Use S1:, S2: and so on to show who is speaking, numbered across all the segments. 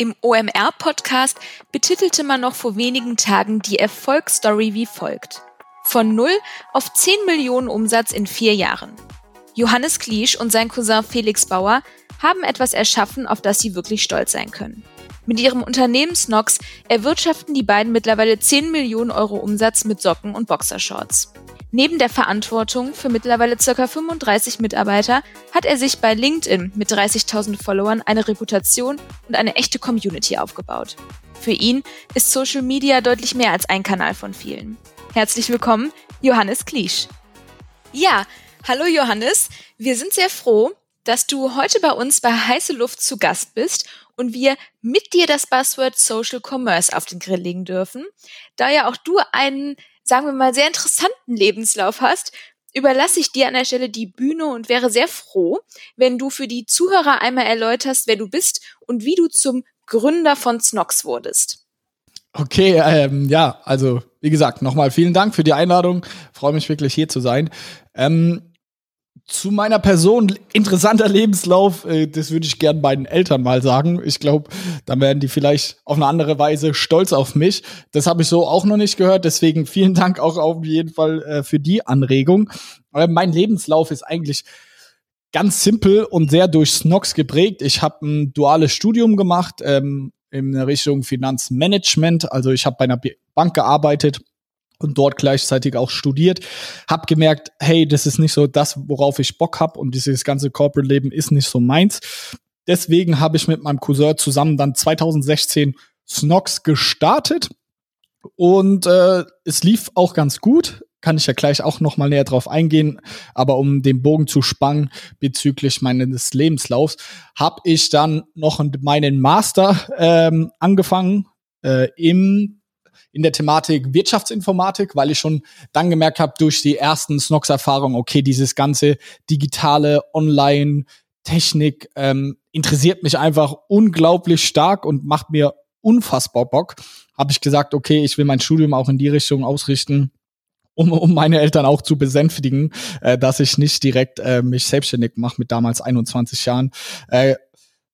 S1: Im OMR-Podcast betitelte man noch vor wenigen Tagen die Erfolgsstory wie folgt. Von 0 auf 10 Millionen Umsatz in vier Jahren. Johannes Kliesch und sein Cousin Felix Bauer haben etwas erschaffen, auf das sie wirklich stolz sein können. Mit ihrem Unternehmen Snox erwirtschaften die beiden mittlerweile 10 Millionen Euro Umsatz mit Socken und Boxershorts. Neben der Verantwortung für mittlerweile ca. 35 Mitarbeiter hat er sich bei LinkedIn mit 30.000 Followern eine Reputation und eine echte Community aufgebaut. Für ihn ist Social Media deutlich mehr als ein Kanal von vielen. Herzlich willkommen, Johannes Kliesch. Ja, hallo Johannes. Wir sind sehr froh, dass du heute bei uns bei Heiße Luft zu Gast bist und wir mit dir das Buzzword Social Commerce auf den Grill legen dürfen, da ja auch du einen sagen wir mal, sehr interessanten Lebenslauf hast, überlasse ich dir an der Stelle die Bühne und wäre sehr froh, wenn du für die Zuhörer einmal erläuterst, wer du bist und wie du zum Gründer von Snox wurdest.
S2: Okay, ähm, ja, also wie gesagt, nochmal vielen Dank für die Einladung. Freue mich wirklich hier zu sein. Ähm, zu meiner Person interessanter Lebenslauf, äh, das würde ich gern meinen Eltern mal sagen. Ich glaube, dann werden die vielleicht auf eine andere Weise stolz auf mich. Das habe ich so auch noch nicht gehört, deswegen vielen Dank auch auf jeden Fall äh, für die Anregung. Äh, mein Lebenslauf ist eigentlich ganz simpel und sehr durch Snox geprägt. Ich habe ein duales Studium gemacht ähm, in Richtung Finanzmanagement. Also ich habe bei einer Bank gearbeitet und dort gleichzeitig auch studiert, habe gemerkt, hey, das ist nicht so das, worauf ich Bock habe und dieses ganze Corporate Leben ist nicht so meins. Deswegen habe ich mit meinem Cousin zusammen dann 2016 Snox gestartet und äh, es lief auch ganz gut. Kann ich ja gleich auch noch mal näher drauf eingehen. Aber um den Bogen zu spannen bezüglich meines Lebenslaufs, habe ich dann noch meinen Master ähm, angefangen äh, im in der Thematik Wirtschaftsinformatik, weil ich schon dann gemerkt habe durch die ersten Snox-Erfahrungen, okay, dieses ganze digitale Online Technik ähm, interessiert mich einfach unglaublich stark und macht mir unfassbar Bock. Habe ich gesagt, okay, ich will mein Studium auch in die Richtung ausrichten, um, um meine Eltern auch zu besänftigen, äh, dass ich nicht direkt äh, mich selbstständig mache mit damals 21 Jahren. Äh,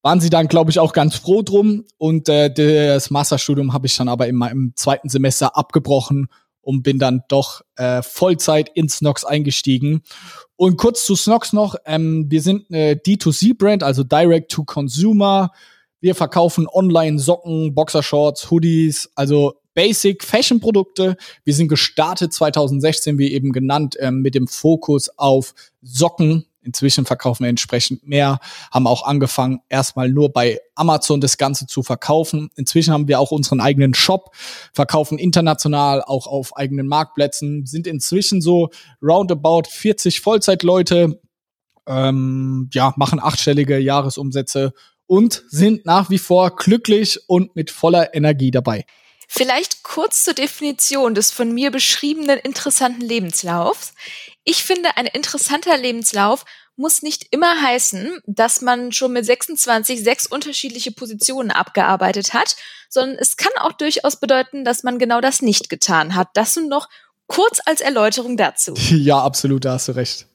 S2: waren sie dann, glaube ich, auch ganz froh drum. Und äh, das Masterstudium habe ich dann aber in meinem zweiten Semester abgebrochen und bin dann doch äh, Vollzeit in Snox eingestiegen. Und kurz zu Snox noch, ähm, wir sind eine D2C-Brand, also Direct to Consumer. Wir verkaufen online Socken, Boxershorts, Hoodies, also Basic Fashion Produkte. Wir sind gestartet 2016, wie eben genannt, ähm, mit dem Fokus auf Socken Inzwischen verkaufen wir entsprechend mehr, haben auch angefangen, erstmal nur bei Amazon das Ganze zu verkaufen. Inzwischen haben wir auch unseren eigenen Shop, verkaufen international auch auf eigenen Marktplätzen, sind inzwischen so roundabout 40 Vollzeitleute, ähm, ja, machen achtstellige Jahresumsätze und sind nach wie vor glücklich und mit voller Energie dabei.
S1: Vielleicht kurz zur Definition des von mir beschriebenen interessanten Lebenslaufs. Ich finde, ein interessanter Lebenslauf muss nicht immer heißen, dass man schon mit 26 sechs unterschiedliche Positionen abgearbeitet hat, sondern es kann auch durchaus bedeuten, dass man genau das nicht getan hat. Das nun noch kurz als Erläuterung dazu.
S2: Ja, absolut, da hast du recht.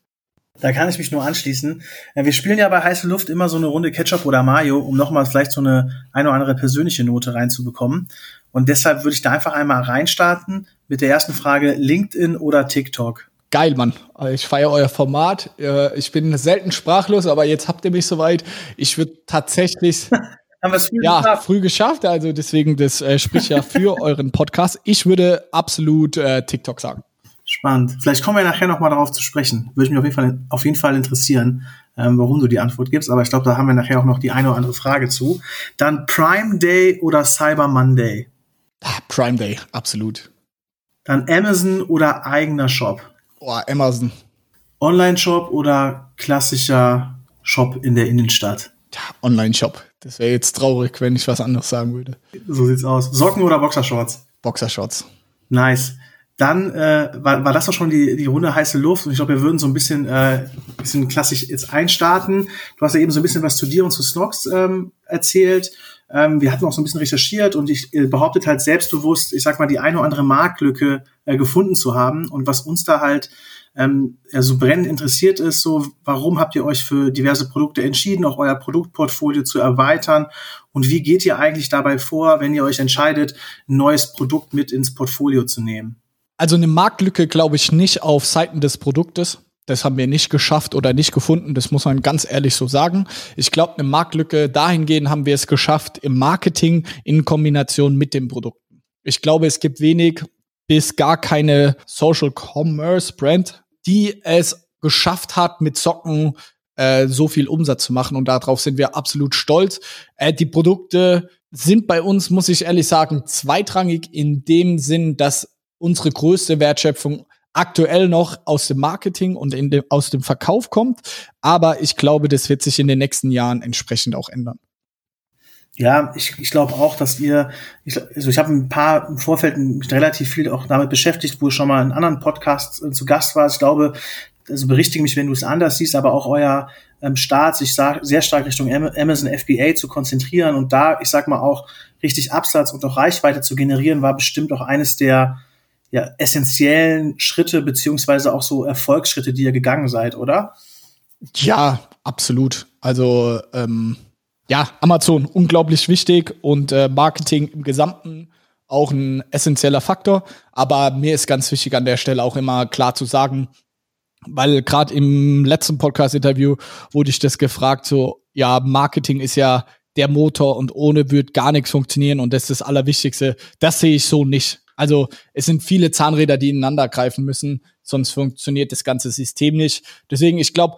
S3: Da kann ich mich nur anschließen. Äh, wir spielen ja bei heiße Luft immer so eine Runde Ketchup oder Mayo, um nochmal vielleicht so eine eine oder andere persönliche Note reinzubekommen. Und deshalb würde ich da einfach einmal reinstarten mit der ersten Frage LinkedIn oder TikTok.
S2: Geil, Mann. Ich feiere euer Format. Ich bin selten sprachlos, aber jetzt habt ihr mich soweit. Ich würde tatsächlich.
S3: Haben wir es früh
S2: ja, geschafft? früh geschafft. Also deswegen, das äh, spricht ja für euren Podcast. Ich würde absolut äh, TikTok sagen.
S3: Spannend. Vielleicht kommen wir nachher noch mal darauf zu sprechen. Würde mich auf jeden Fall, auf jeden Fall interessieren, ähm, warum du die Antwort gibst. Aber ich glaube, da haben wir nachher auch noch die eine oder andere Frage zu. Dann Prime Day oder Cyber Monday?
S2: Ah, Prime Day, absolut.
S3: Dann Amazon oder eigener Shop?
S2: Oh, Amazon.
S3: Online-Shop oder klassischer Shop in der Innenstadt?
S2: Ja, Online-Shop. Das wäre jetzt traurig, wenn ich was anderes sagen würde.
S3: So sieht's aus. Socken oder Boxershorts?
S2: Boxershorts.
S3: Nice. Dann äh, war, war das doch schon die, die Runde heiße Luft und ich glaube, wir würden so ein bisschen, äh, bisschen klassisch jetzt einstarten. Du hast ja eben so ein bisschen was zu dir und zu Snox ähm, erzählt. Ähm, wir hatten auch so ein bisschen recherchiert und ich äh, behauptet halt selbstbewusst, ich sag mal, die eine oder andere Marktlücke äh, gefunden zu haben. Und was uns da halt ähm, ja, so brennend interessiert ist, so warum habt ihr euch für diverse Produkte entschieden, auch euer Produktportfolio zu erweitern und wie geht ihr eigentlich dabei vor, wenn ihr euch entscheidet, ein neues Produkt mit ins Portfolio zu nehmen?
S2: Also eine Marktlücke glaube ich nicht auf Seiten des Produktes. Das haben wir nicht geschafft oder nicht gefunden. Das muss man ganz ehrlich so sagen. Ich glaube, eine Marktlücke dahingehend haben wir es geschafft im Marketing in Kombination mit den Produkten. Ich glaube, es gibt wenig bis gar keine Social Commerce Brand, die es geschafft hat, mit Socken äh, so viel Umsatz zu machen. Und darauf sind wir absolut stolz. Äh, die Produkte sind bei uns, muss ich ehrlich sagen, zweitrangig in dem Sinn, dass unsere größte Wertschöpfung aktuell noch aus dem Marketing und dem, aus dem Verkauf kommt. Aber ich glaube, das wird sich in den nächsten Jahren entsprechend auch ändern.
S3: Ja, ich, ich glaube auch, dass ihr, ich, also ich habe ein paar im Vorfeld relativ viel auch damit beschäftigt, wo ich schon mal in anderen Podcasts äh, zu Gast war. Ich glaube, also berichtige mich, wenn du es anders siehst, aber auch euer ähm, Start, sich sehr stark Richtung Amazon FBA zu konzentrieren und da, ich sag mal auch, richtig Absatz und auch Reichweite zu generieren, war bestimmt auch eines der ja, essentiellen Schritte beziehungsweise auch so Erfolgsschritte, die ihr gegangen seid, oder?
S2: Ja, absolut. Also ähm, ja, Amazon unglaublich wichtig und äh, Marketing im Gesamten auch ein essentieller Faktor. Aber mir ist ganz wichtig an der Stelle auch immer klar zu sagen, weil gerade im letzten Podcast-Interview wurde ich das gefragt, so ja, Marketing ist ja der Motor und ohne wird gar nichts funktionieren und das ist das Allerwichtigste. Das sehe ich so nicht. Also es sind viele Zahnräder, die ineinander greifen müssen, sonst funktioniert das ganze System nicht. Deswegen, ich glaube,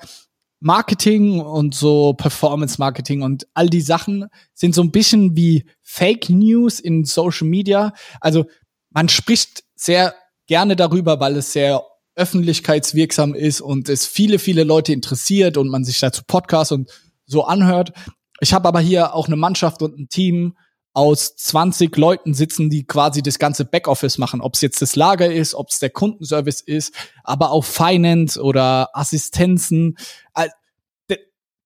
S2: Marketing und so Performance Marketing und all die Sachen sind so ein bisschen wie Fake News in Social Media. Also man spricht sehr gerne darüber, weil es sehr öffentlichkeitswirksam ist und es viele, viele Leute interessiert und man sich dazu Podcasts und so anhört. Ich habe aber hier auch eine Mannschaft und ein Team, aus 20 Leuten sitzen, die quasi das ganze Backoffice machen. Ob es jetzt das Lager ist, ob es der Kundenservice ist, aber auch Finance oder Assistenzen.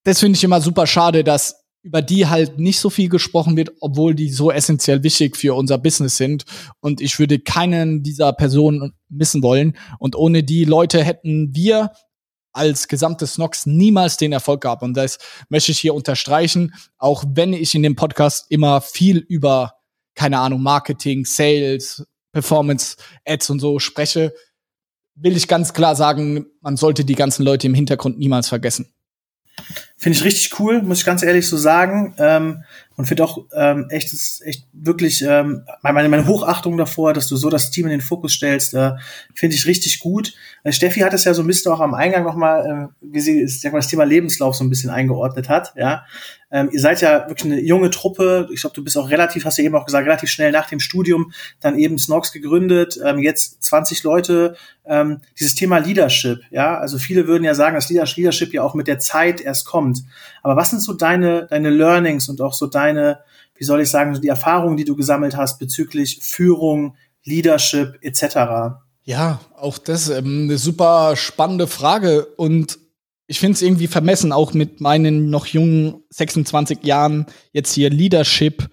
S2: Das finde ich immer super schade, dass über die halt nicht so viel gesprochen wird, obwohl die so essentiell wichtig für unser Business sind. Und ich würde keinen dieser Personen missen wollen. Und ohne die Leute hätten wir als gesamtes Nox niemals den Erfolg gehabt. Und das möchte ich hier unterstreichen, auch wenn ich in dem Podcast immer viel über, keine Ahnung, Marketing, Sales, Performance, Ads und so spreche, will ich ganz klar sagen, man sollte die ganzen Leute im Hintergrund niemals vergessen.
S3: Finde ich richtig cool, muss ich ganz ehrlich so sagen. Ähm, und finde auch ähm, echt, echt wirklich ähm, meine, meine Hochachtung davor, dass du so das Team in den Fokus stellst, äh, finde ich richtig gut. Äh, Steffi hat es ja so ein bisschen auch am Eingang nochmal, äh, wie sie sag mal, das Thema Lebenslauf so ein bisschen eingeordnet hat. Ja, ähm, ihr seid ja wirklich eine junge Truppe. Ich glaube, du bist auch relativ, hast du eben auch gesagt, relativ schnell nach dem Studium dann eben Snox gegründet. Ähm, jetzt 20 Leute. Ähm, dieses Thema Leadership, ja, also viele würden ja sagen, dass Leadership ja auch mit der Zeit erst kommt. Aber was sind so deine deine Learnings und auch so deine, wie soll ich sagen, die Erfahrungen, die du gesammelt hast bezüglich Führung, Leadership etc.?
S2: Ja, auch das ähm, eine super spannende Frage und ich finde es irgendwie vermessen, auch mit meinen noch jungen 26 Jahren jetzt hier Leadership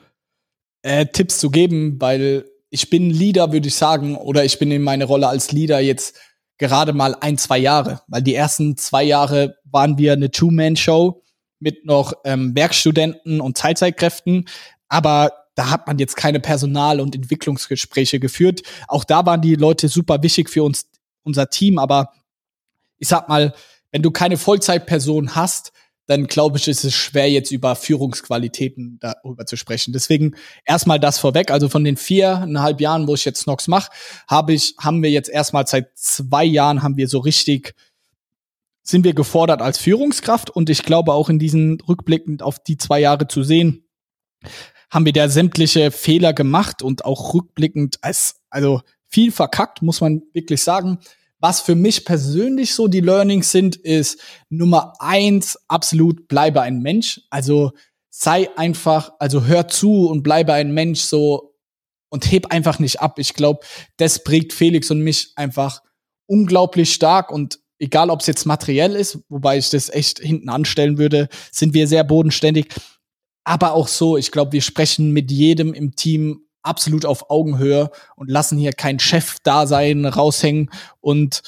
S2: äh, zu geben, weil ich bin Leader, würde ich sagen, oder ich bin in meine Rolle als Leader jetzt gerade mal ein, zwei Jahre, weil die ersten zwei Jahre waren wir eine Two-Man-Show mit noch ähm, Werkstudenten und Teilzeitkräften, aber da hat man jetzt keine Personal- und Entwicklungsgespräche geführt. Auch da waren die Leute super wichtig für uns, unser Team, aber ich sag mal, wenn du keine Vollzeitperson hast, dann glaube ich, ist es schwer, jetzt über Führungsqualitäten darüber zu sprechen. Deswegen erstmal das vorweg. Also von den viereinhalb Jahren, wo ich jetzt Nox mache, habe ich, haben wir jetzt erstmal seit zwei Jahren haben wir so richtig, sind wir gefordert als Führungskraft und ich glaube auch in diesen Rückblicken auf die zwei Jahre zu sehen, haben wir da sämtliche Fehler gemacht und auch rückblickend als, also viel verkackt, muss man wirklich sagen. Was für mich persönlich so die Learnings sind, ist Nummer eins, absolut bleibe ein Mensch. Also sei einfach, also hör zu und bleibe ein Mensch so und heb einfach nicht ab. Ich glaube, das prägt Felix und mich einfach unglaublich stark und egal ob es jetzt materiell ist, wobei ich das echt hinten anstellen würde, sind wir sehr bodenständig. aber auch so, ich glaube, wir sprechen mit jedem im Team absolut auf Augenhöhe und lassen hier keinen Chef da sein, raushängen und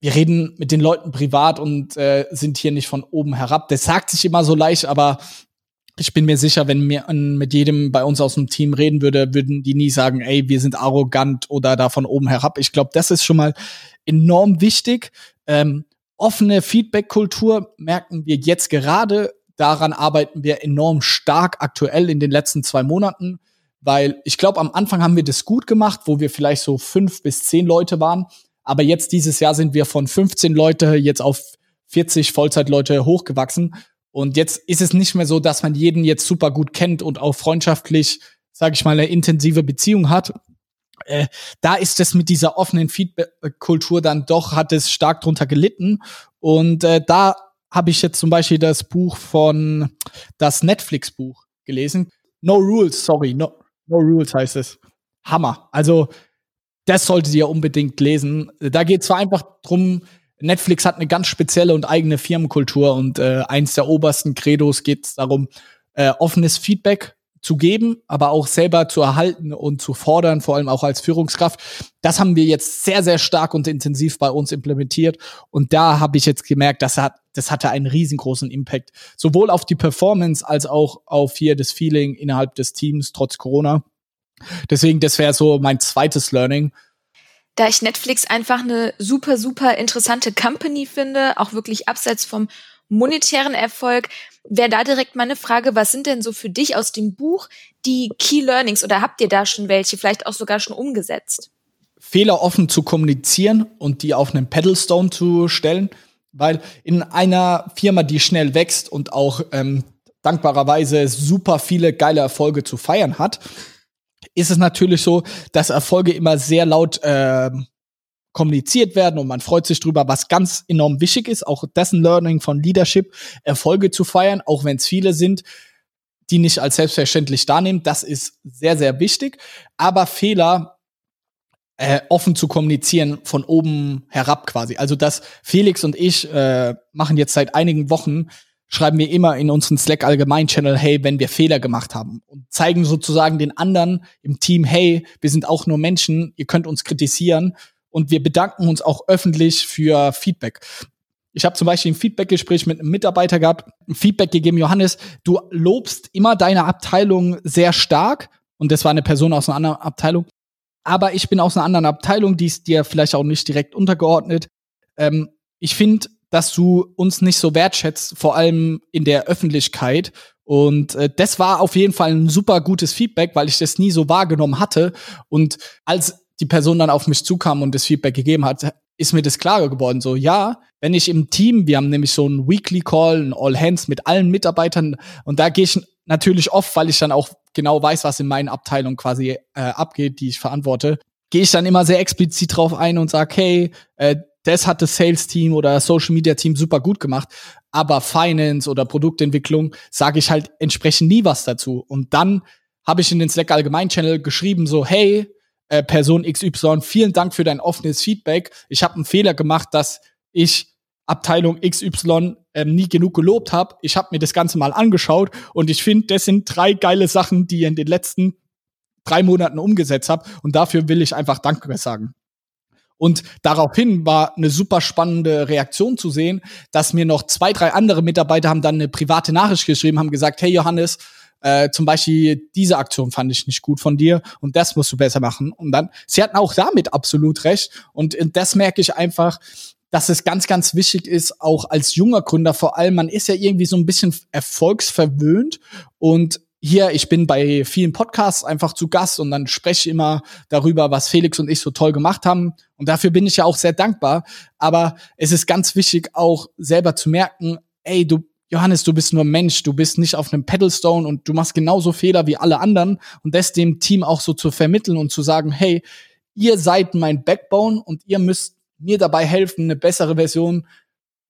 S2: wir reden mit den Leuten privat und äh, sind hier nicht von oben herab. Das sagt sich immer so leicht, aber ich bin mir sicher, wenn mir mit jedem bei uns aus dem Team reden würde, würden die nie sagen, ey, wir sind arrogant oder da von oben herab. Ich glaube, das ist schon mal enorm wichtig. Ähm, offene Feedback-Kultur merken wir jetzt gerade. Daran arbeiten wir enorm stark aktuell in den letzten zwei Monaten, weil ich glaube, am Anfang haben wir das gut gemacht, wo wir vielleicht so fünf bis zehn Leute waren. Aber jetzt dieses Jahr sind wir von 15 Leute jetzt auf 40 Vollzeitleute hochgewachsen. Und jetzt ist es nicht mehr so, dass man jeden jetzt super gut kennt und auch freundschaftlich, sage ich mal, eine intensive Beziehung hat. Äh, da ist es mit dieser offenen Feedback-Kultur dann doch, hat es stark drunter gelitten. Und äh, da habe ich jetzt zum Beispiel das Buch von, das Netflix-Buch gelesen. No Rules, sorry, no, no Rules heißt es. Hammer. Also, das solltet ihr unbedingt lesen. Da geht es zwar einfach drum, Netflix hat eine ganz spezielle und eigene Firmenkultur und äh, eins der obersten Credos geht es darum, äh, offenes Feedback zu geben, aber auch selber zu erhalten und zu fordern, vor allem auch als Führungskraft. Das haben wir jetzt sehr, sehr stark und intensiv bei uns implementiert. Und da habe ich jetzt gemerkt, das hat, das hatte einen riesengroßen Impact. Sowohl auf die Performance als auch auf hier das Feeling innerhalb des Teams trotz Corona. Deswegen, das wäre so mein zweites Learning
S1: da ich Netflix einfach eine super, super interessante Company finde, auch wirklich abseits vom monetären Erfolg, wäre da direkt meine Frage, was sind denn so für dich aus dem Buch die Key Learnings oder habt ihr da schon welche, vielleicht auch sogar schon umgesetzt?
S2: Fehler offen zu kommunizieren und die auf einen Pedalstone zu stellen, weil in einer Firma, die schnell wächst und auch ähm, dankbarerweise super viele geile Erfolge zu feiern hat, ist es natürlich so, dass Erfolge immer sehr laut äh, kommuniziert werden und man freut sich drüber, was ganz enorm wichtig ist, auch dessen Learning von Leadership, Erfolge zu feiern, auch wenn es viele sind, die nicht als selbstverständlich darnehmen. Das ist sehr, sehr wichtig. Aber Fehler äh, offen zu kommunizieren von oben herab quasi. Also dass Felix und ich äh, machen jetzt seit einigen Wochen schreiben wir immer in unseren Slack allgemein Channel, hey, wenn wir Fehler gemacht haben und zeigen sozusagen den anderen im Team, hey, wir sind auch nur Menschen, ihr könnt uns kritisieren und wir bedanken uns auch öffentlich für Feedback. Ich habe zum Beispiel ein Feedbackgespräch mit einem Mitarbeiter gehabt, ein Feedback gegeben, Johannes, du lobst immer deine Abteilung sehr stark und das war eine Person aus einer anderen Abteilung, aber ich bin aus einer anderen Abteilung, die ist dir vielleicht auch nicht direkt untergeordnet. Ähm, ich finde, dass du uns nicht so wertschätzt, vor allem in der Öffentlichkeit. Und äh, das war auf jeden Fall ein super gutes Feedback, weil ich das nie so wahrgenommen hatte. Und als die Person dann auf mich zukam und das Feedback gegeben hat, ist mir das klarer geworden. So, ja, wenn ich im Team, wir haben nämlich so einen Weekly Call, ein All Hands mit allen Mitarbeitern und da gehe ich natürlich oft, weil ich dann auch genau weiß, was in meinen Abteilungen quasi äh, abgeht, die ich verantworte, gehe ich dann immer sehr explizit drauf ein und sage, hey, äh, das hat das Sales-Team oder Social-Media-Team super gut gemacht, aber Finance oder Produktentwicklung sage ich halt entsprechend nie was dazu. Und dann habe ich in den Slack Allgemein-Channel geschrieben, so, hey, äh, Person XY, vielen Dank für dein offenes Feedback. Ich habe einen Fehler gemacht, dass ich Abteilung XY ähm, nie genug gelobt habe. Ich habe mir das Ganze mal angeschaut und ich finde, das sind drei geile Sachen, die ihr in den letzten drei Monaten umgesetzt habt. Und dafür will ich einfach Danke sagen. Und daraufhin war eine super spannende Reaktion zu sehen, dass mir noch zwei, drei andere Mitarbeiter haben dann eine private Nachricht geschrieben, haben gesagt, hey Johannes, äh, zum Beispiel diese Aktion fand ich nicht gut von dir und das musst du besser machen. Und dann, sie hatten auch damit absolut recht. Und das merke ich einfach, dass es ganz, ganz wichtig ist, auch als junger Gründer vor allem, man ist ja irgendwie so ein bisschen erfolgsverwöhnt und hier, ich bin bei vielen Podcasts einfach zu Gast und dann spreche ich immer darüber, was Felix und ich so toll gemacht haben. Und dafür bin ich ja auch sehr dankbar. Aber es ist ganz wichtig, auch selber zu merken, ey, du, Johannes, du bist nur Mensch, du bist nicht auf einem Pedalstone und du machst genauso Fehler wie alle anderen und das dem Team auch so zu vermitteln und zu sagen, hey, ihr seid mein Backbone und ihr müsst mir dabei helfen, eine bessere Version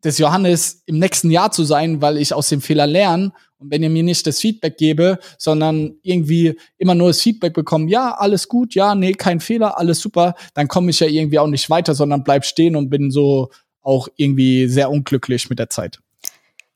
S2: des Johannes im nächsten Jahr zu sein, weil ich aus dem Fehler lerne. Und wenn ihr mir nicht das Feedback gebe, sondern irgendwie immer nur das Feedback bekommen, ja, alles gut, ja, nee, kein Fehler, alles super, dann komme ich ja irgendwie auch nicht weiter, sondern bleib stehen und bin so auch irgendwie sehr unglücklich mit der Zeit.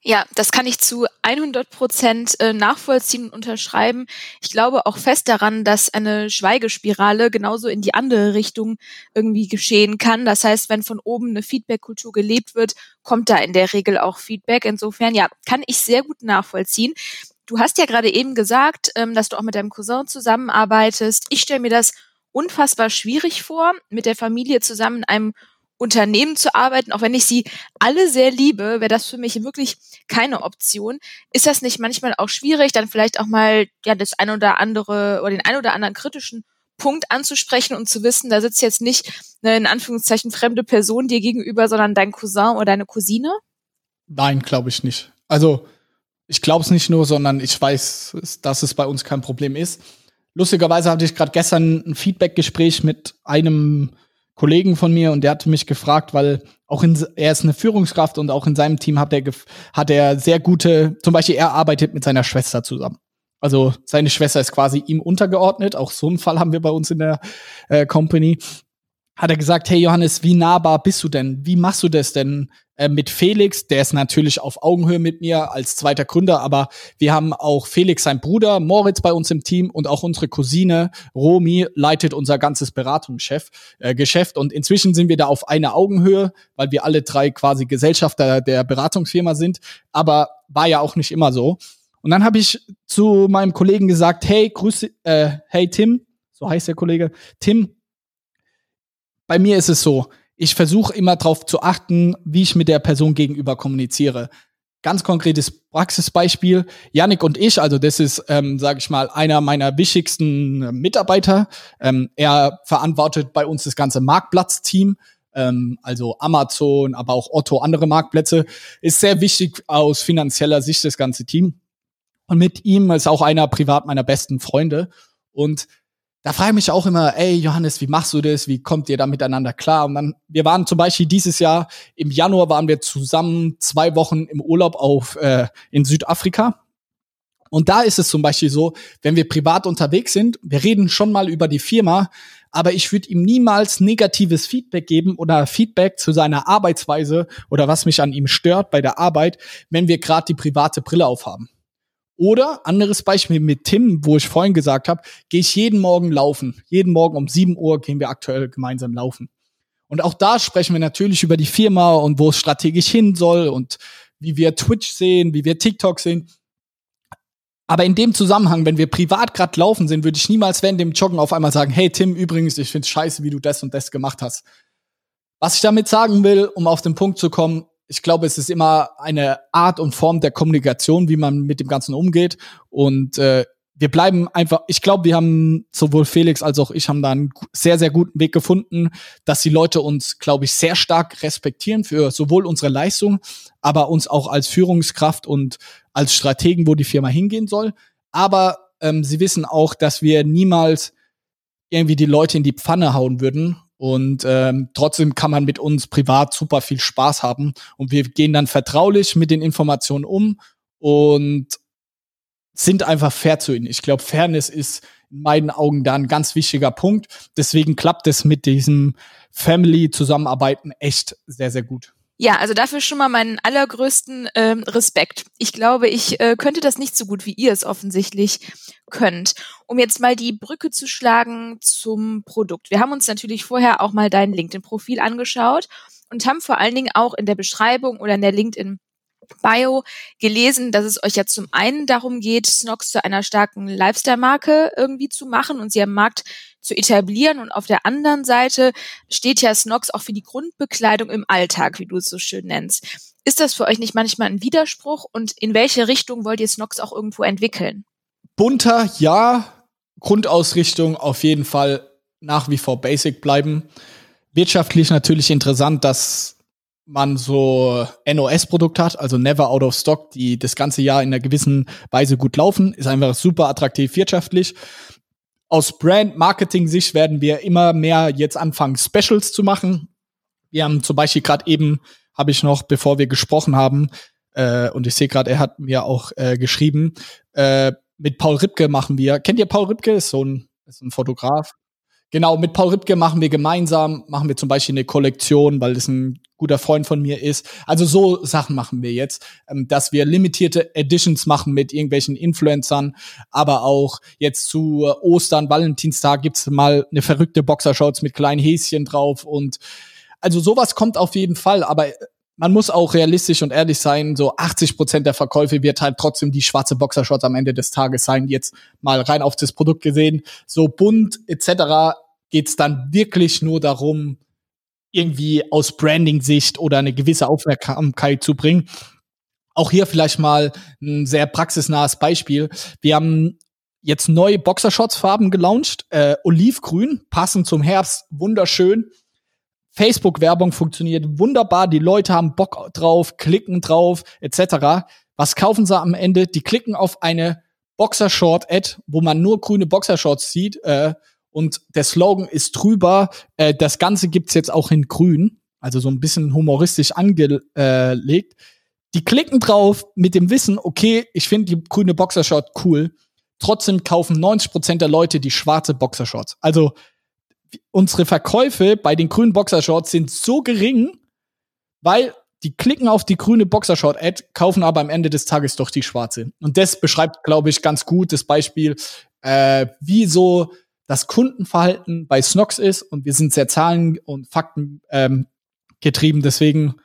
S1: Ja, das kann ich zu 100 Prozent äh, nachvollziehen und unterschreiben. Ich glaube auch fest daran, dass eine Schweigespirale genauso in die andere Richtung irgendwie geschehen kann. Das heißt, wenn von oben eine Feedback-Kultur gelebt wird, kommt da in der Regel auch Feedback. Insofern, ja, kann ich sehr gut nachvollziehen. Du hast ja gerade eben gesagt, ähm, dass du auch mit deinem Cousin zusammenarbeitest. Ich stelle mir das unfassbar schwierig vor, mit der Familie zusammen in einem Unternehmen zu arbeiten, auch wenn ich sie alle sehr liebe, wäre das für mich wirklich keine Option. Ist das nicht manchmal auch schwierig, dann vielleicht auch mal ja das ein oder andere oder den ein oder anderen kritischen Punkt anzusprechen und zu wissen, da sitzt jetzt nicht eine in Anführungszeichen fremde Person dir gegenüber, sondern dein Cousin oder deine Cousine?
S2: Nein, glaube ich nicht. Also ich glaube es nicht nur, sondern ich weiß, dass es bei uns kein Problem ist. Lustigerweise hatte ich gerade gestern ein Feedback-Gespräch mit einem Kollegen von mir und der hatte mich gefragt, weil auch in, er ist eine Führungskraft und auch in seinem Team hat er, hat er sehr gute, zum Beispiel er arbeitet mit seiner Schwester zusammen. Also seine Schwester ist quasi ihm untergeordnet. Auch so einen Fall haben wir bei uns in der äh, Company hat er gesagt, hey Johannes, wie nahbar bist du denn? Wie machst du das denn äh, mit Felix? Der ist natürlich auf Augenhöhe mit mir als zweiter Gründer, aber wir haben auch Felix, sein Bruder, Moritz bei uns im Team und auch unsere Cousine Romi leitet unser ganzes Beratungschef äh, Geschäft und inzwischen sind wir da auf einer Augenhöhe, weil wir alle drei quasi Gesellschafter der Beratungsfirma sind, aber war ja auch nicht immer so. Und dann habe ich zu meinem Kollegen gesagt, hey, grüße, äh, hey Tim, so heißt der Kollege, Tim, bei mir ist es so, ich versuche immer darauf zu achten, wie ich mit der Person gegenüber kommuniziere. Ganz konkretes Praxisbeispiel. Yannick und ich, also das ist, ähm, sage ich mal, einer meiner wichtigsten äh, Mitarbeiter. Ähm, er verantwortet bei uns das ganze Marktplatzteam, ähm, also Amazon, aber auch Otto, andere Marktplätze. Ist sehr wichtig aus finanzieller Sicht das ganze Team. Und mit ihm ist auch einer privat meiner besten Freunde. Und da frage ich mich auch immer, ey Johannes, wie machst du das? Wie kommt ihr da miteinander klar? Und dann, wir waren zum Beispiel dieses Jahr, im Januar waren wir zusammen zwei Wochen im Urlaub auf äh, in Südafrika. Und da ist es zum Beispiel so, wenn wir privat unterwegs sind, wir reden schon mal über die Firma, aber ich würde ihm niemals negatives Feedback geben oder Feedback zu seiner Arbeitsweise oder was mich an ihm stört bei der Arbeit, wenn wir gerade die private Brille aufhaben. Oder anderes Beispiel mit Tim, wo ich vorhin gesagt habe, gehe ich jeden Morgen laufen. Jeden Morgen um 7 Uhr gehen wir aktuell gemeinsam laufen. Und auch da sprechen wir natürlich über die Firma und wo es strategisch hin soll und wie wir Twitch sehen, wie wir TikTok sehen. Aber in dem Zusammenhang, wenn wir privat gerade laufen sind, würde ich niemals während dem Joggen auf einmal sagen, hey Tim, übrigens, ich finde scheiße, wie du das und das gemacht hast. Was ich damit sagen will, um auf den Punkt zu kommen, ich glaube, es ist immer eine Art und Form der Kommunikation, wie man mit dem Ganzen umgeht. Und äh, wir bleiben einfach, ich glaube, wir haben sowohl Felix als auch ich haben da einen sehr, sehr guten Weg gefunden, dass die Leute uns, glaube ich, sehr stark respektieren für sowohl unsere Leistung, aber uns auch als Führungskraft und als Strategen, wo die Firma hingehen soll. Aber ähm, sie wissen auch, dass wir niemals irgendwie die Leute in die Pfanne hauen würden und ähm, trotzdem kann man mit uns privat super viel Spaß haben. Und wir gehen dann vertraulich mit den Informationen um und sind einfach fair zu ihnen. Ich glaube, Fairness ist in meinen Augen da ein ganz wichtiger Punkt. Deswegen klappt es mit diesem Family-Zusammenarbeiten echt sehr, sehr gut.
S1: Ja, also dafür schon mal meinen allergrößten ähm, Respekt. Ich glaube, ich äh, könnte das nicht so gut, wie ihr es offensichtlich könnt. Um jetzt mal die Brücke zu schlagen zum Produkt. Wir haben uns natürlich vorher auch mal dein LinkedIn-Profil angeschaut und haben vor allen Dingen auch in der Beschreibung oder in der LinkedIn Bio gelesen, dass es euch ja zum einen darum geht, Snox zu einer starken Lifestyle-Marke irgendwie zu machen und sie am Markt zu etablieren. Und auf der anderen Seite steht ja Snox auch für die Grundbekleidung im Alltag, wie du es so schön nennst. Ist das für euch nicht manchmal ein Widerspruch und in welche Richtung wollt ihr Snox auch irgendwo entwickeln?
S2: Bunter, ja. Grundausrichtung auf jeden Fall nach wie vor basic bleiben. Wirtschaftlich natürlich interessant, dass man so NOS-Produkt hat, also Never Out of Stock, die das ganze Jahr in einer gewissen Weise gut laufen, ist einfach super attraktiv wirtschaftlich. Aus Brand-Marketing-Sicht werden wir immer mehr jetzt anfangen, Specials zu machen. Wir haben zum Beispiel gerade eben, habe ich noch, bevor wir gesprochen haben, äh, und ich sehe gerade, er hat mir auch äh, geschrieben, äh, mit Paul Ripke machen wir, kennt ihr Paul Ripke? Ist so ein, ist ein Fotograf. Genau, mit Paul Ripke machen wir gemeinsam, machen wir zum Beispiel eine Kollektion, weil das ein guter Freund von mir ist. Also so Sachen machen wir jetzt, ähm, dass wir limitierte Editions machen mit irgendwelchen Influencern, aber auch jetzt zu Ostern, Valentinstag gibt's mal eine verrückte Boxershorts mit kleinen Häschen drauf und also sowas kommt auf jeden Fall, aber man muss auch realistisch und ehrlich sein, so 80 Prozent der Verkäufe wird halt trotzdem die schwarze Boxershorts am Ende des Tages sein, jetzt mal rein auf das Produkt gesehen. So bunt etc. geht's dann wirklich nur darum, irgendwie aus Branding-Sicht oder eine gewisse Aufmerksamkeit zu bringen. Auch hier vielleicht mal ein sehr praxisnahes Beispiel. Wir haben jetzt neue Boxershorts-Farben gelauncht, äh, olivgrün, passend zum Herbst, wunderschön. Facebook-Werbung funktioniert wunderbar, die Leute haben Bock drauf, klicken drauf, etc. Was kaufen sie am Ende? Die klicken auf eine Boxershort-Ad, wo man nur grüne Boxershorts sieht, äh, und der Slogan ist drüber, äh, das Ganze gibt's jetzt auch in grün, also so ein bisschen humoristisch angelegt. Die klicken drauf mit dem Wissen, okay, ich finde die grüne Boxershort cool. Trotzdem kaufen 90% der Leute die schwarze Boxershorts. Also unsere Verkäufe bei den grünen Boxershorts sind so gering, weil die klicken auf die grüne Boxershort-Ad, kaufen aber am Ende des Tages doch die schwarze. Und das beschreibt, glaube ich, ganz gut das Beispiel, äh, wie so das Kundenverhalten bei Snox ist und wir sind sehr zahlen- und Fakten ähm, getrieben. Deswegen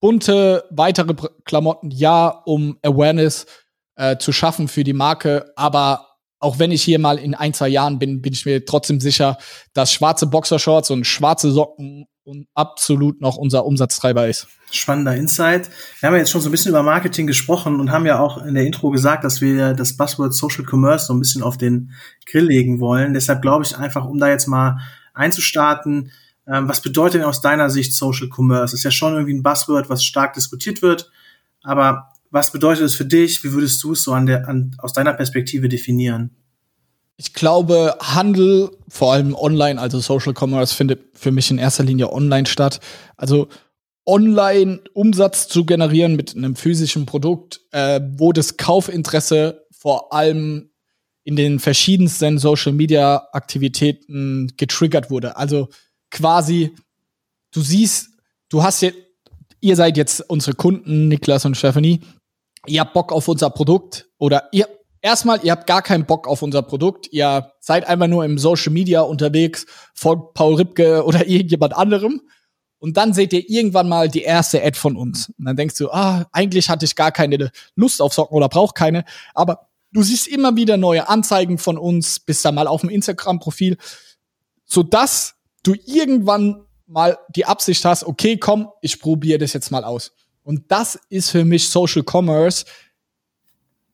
S2: bunte weitere Klamotten, ja, um Awareness äh, zu schaffen für die Marke. Aber auch wenn ich hier mal in ein, zwei Jahren bin, bin ich mir trotzdem sicher, dass schwarze Boxershorts und schwarze Socken und absolut noch unser Umsatztreiber ist.
S3: Spannender Insight. Wir haben ja jetzt schon so ein bisschen über Marketing gesprochen und haben ja auch in der Intro gesagt, dass wir das Buzzword Social Commerce so ein bisschen auf den Grill legen wollen. Deshalb glaube ich einfach, um da jetzt mal einzustarten, ähm, was bedeutet denn aus deiner Sicht Social Commerce? Ist ja schon irgendwie ein Buzzword, was stark diskutiert wird. Aber was bedeutet es für dich? Wie würdest du es so an der, an, aus deiner Perspektive definieren?
S2: Ich glaube, Handel, vor allem online, also Social Commerce, findet für mich in erster Linie online statt. Also online Umsatz zu generieren mit einem physischen Produkt, äh, wo das Kaufinteresse vor allem in den verschiedensten Social Media Aktivitäten getriggert wurde. Also quasi, du siehst, du hast jetzt, ihr seid jetzt unsere Kunden, Niklas und Stephanie, ihr habt Bock auf unser Produkt oder ihr erstmal, ihr habt gar keinen Bock auf unser Produkt. Ihr seid einfach nur im Social Media unterwegs, folgt Paul Ripke oder irgendjemand anderem. Und dann seht ihr irgendwann mal die erste Ad von uns. Und dann denkst du, ah, eigentlich hatte ich gar keine Lust auf Socken oder brauch keine. Aber du siehst immer wieder neue Anzeigen von uns, bist da mal auf dem Instagram-Profil, sodass du irgendwann mal die Absicht hast, okay, komm, ich probiere das jetzt mal aus. Und das ist für mich Social Commerce,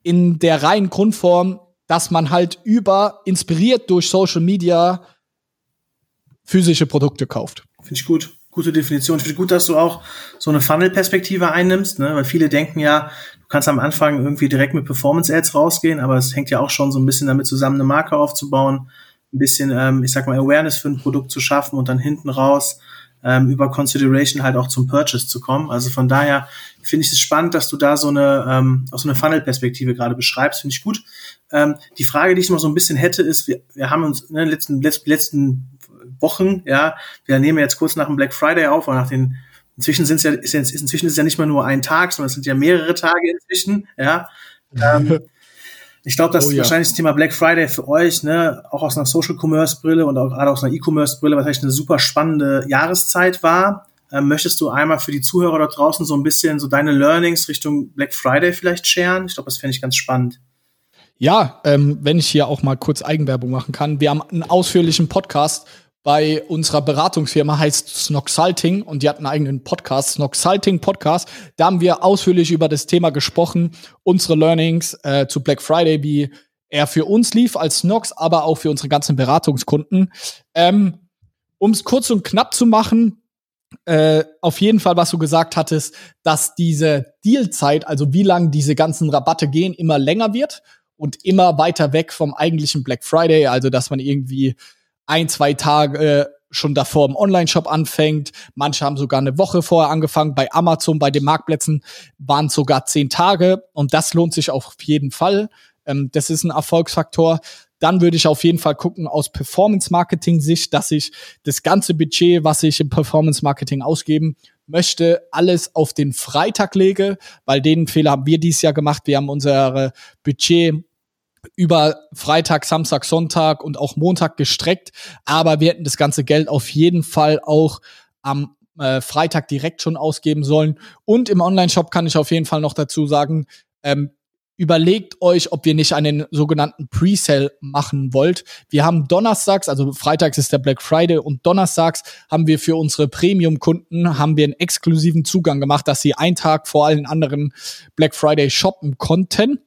S2: in der reinen Grundform, dass man halt über, inspiriert durch Social Media, physische Produkte kauft.
S3: Finde ich gut. Gute Definition. Ich finde gut, dass du auch so eine Funnel-Perspektive einnimmst, ne? weil viele denken ja, du kannst am Anfang irgendwie direkt mit Performance-Ads rausgehen, aber es hängt ja auch schon so ein bisschen damit zusammen, eine Marke aufzubauen, ein bisschen, ähm, ich sag mal, Awareness für ein Produkt zu schaffen und dann hinten raus ähm, über Consideration halt auch zum Purchase zu kommen. Also von daher finde ich es spannend, dass du da so eine, ähm, auch so eine Funnel-Perspektive gerade beschreibst, finde ich gut. Ähm, die Frage, die ich noch so ein bisschen hätte, ist, wir, wir haben uns in den letzten, letzten, Wochen, ja, wir nehmen jetzt kurz nach dem Black Friday auf, oder nach den, inzwischen sind es ja, ist, inzwischen ist ja nicht mehr nur ein Tag, sondern es sind ja mehrere Tage inzwischen, ja. ähm, ich glaube, dass oh, ja. wahrscheinlich das Thema Black Friday für euch, ne, auch aus einer Social Commerce Brille und auch gerade aus einer E-Commerce Brille, wahrscheinlich eine super spannende Jahreszeit war. Ähm, möchtest du einmal für die Zuhörer dort draußen so ein bisschen so deine Learnings Richtung Black Friday vielleicht sharen? Ich glaube, das fände ich ganz spannend.
S2: Ja, ähm, wenn ich hier auch mal kurz Eigenwerbung machen kann. Wir haben einen ausführlichen Podcast bei unserer Beratungsfirma heißt Snoxalting und die hat einen eigenen Podcast, Snoxalting Podcast. Da haben wir ausführlich über das Thema gesprochen, unsere Learnings äh, zu Black Friday, wie er für uns lief als Snox, aber auch für unsere ganzen Beratungskunden. Ähm, um es kurz und knapp zu machen, äh, auf jeden Fall, was du gesagt hattest, dass diese Dealzeit, also wie lange diese ganzen Rabatte gehen, immer länger wird und immer weiter weg vom eigentlichen Black Friday, also dass man irgendwie ein, zwei Tage äh, schon davor im Online-Shop anfängt. Manche haben sogar eine Woche vorher angefangen. Bei Amazon, bei den Marktplätzen waren es sogar zehn Tage. Und das lohnt sich auf jeden Fall. Ähm, das ist ein Erfolgsfaktor. Dann würde ich auf jeden Fall gucken aus Performance-Marketing-Sicht, dass ich das ganze Budget, was ich im Performance-Marketing ausgeben, möchte alles auf den Freitag lege, weil den Fehler haben wir dieses Jahr gemacht. Wir haben unser Budget über Freitag, Samstag, Sonntag und auch Montag gestreckt. Aber wir hätten das ganze Geld auf jeden Fall auch am äh, Freitag direkt schon ausgeben sollen. Und im Online-Shop kann ich auf jeden Fall noch dazu sagen, ähm, überlegt euch, ob wir nicht einen sogenannten Pre-Sale machen wollt. Wir haben donnerstags, also freitags ist der Black Friday und donnerstags haben wir für unsere Premium-Kunden haben wir einen exklusiven Zugang gemacht, dass sie einen Tag vor allen anderen Black Friday shoppen konnten.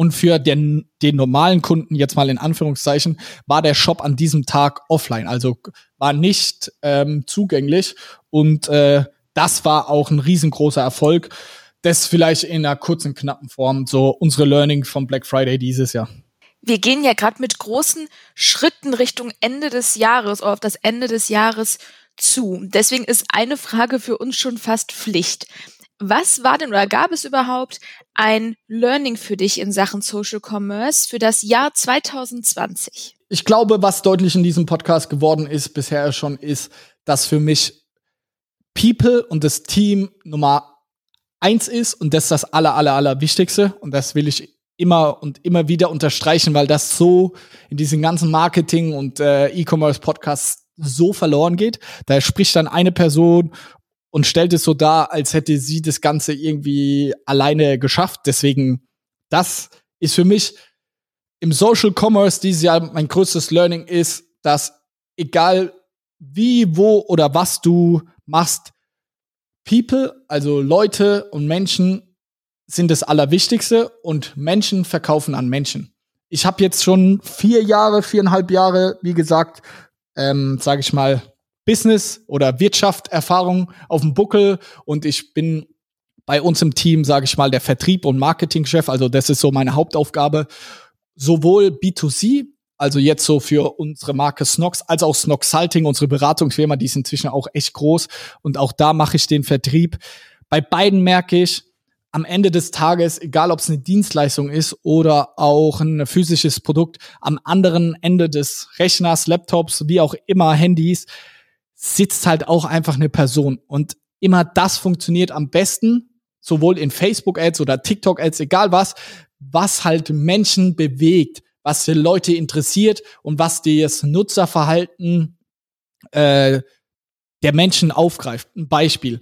S2: Und für den, den normalen Kunden, jetzt mal in Anführungszeichen, war der Shop an diesem Tag offline, also war nicht ähm, zugänglich. Und äh, das war auch ein riesengroßer Erfolg. Das vielleicht in einer kurzen, knappen Form, so unsere Learning vom Black Friday dieses Jahr.
S1: Wir gehen ja gerade mit großen Schritten Richtung Ende des Jahres oder auf das Ende des Jahres zu. Deswegen ist eine Frage für uns schon fast Pflicht. Was war denn oder gab es überhaupt ein Learning für dich in Sachen Social Commerce für das Jahr 2020?
S2: Ich glaube, was deutlich in diesem Podcast geworden ist bisher schon, ist, dass für mich People und das Team Nummer eins ist und das ist das aller, aller, aller Wichtigste. Und das will ich immer und immer wieder unterstreichen, weil das so in diesen ganzen Marketing und äh, E-Commerce-Podcasts so verloren geht. Da spricht dann eine Person und stellt es so dar, als hätte sie das Ganze irgendwie alleine geschafft. Deswegen, das ist für mich im Social Commerce dieses Jahr mein größtes Learning ist, dass egal wie, wo oder was du machst, People, also Leute und Menschen sind das Allerwichtigste und Menschen verkaufen an Menschen. Ich habe jetzt schon vier Jahre, viereinhalb Jahre, wie gesagt, ähm, sage ich mal, Business oder Wirtschaft Erfahrung auf dem Buckel und ich bin bei uns im Team, sage ich mal, der Vertrieb und Marketingchef. Also das ist so meine Hauptaufgabe. Sowohl B2C, also jetzt so für unsere Marke Snox, als auch Snox Salting, unsere Beratungsfirma, die ist inzwischen auch echt groß. Und auch da mache ich den Vertrieb. Bei beiden merke ich, am Ende des Tages, egal ob es eine Dienstleistung ist oder auch ein physisches Produkt, am anderen Ende des Rechners, Laptops, wie auch immer, Handys, sitzt halt auch einfach eine Person. Und immer das funktioniert am besten, sowohl in Facebook-Ads oder TikTok-Ads, egal was, was halt Menschen bewegt, was die Leute interessiert und was das Nutzerverhalten äh, der Menschen aufgreift. Ein Beispiel.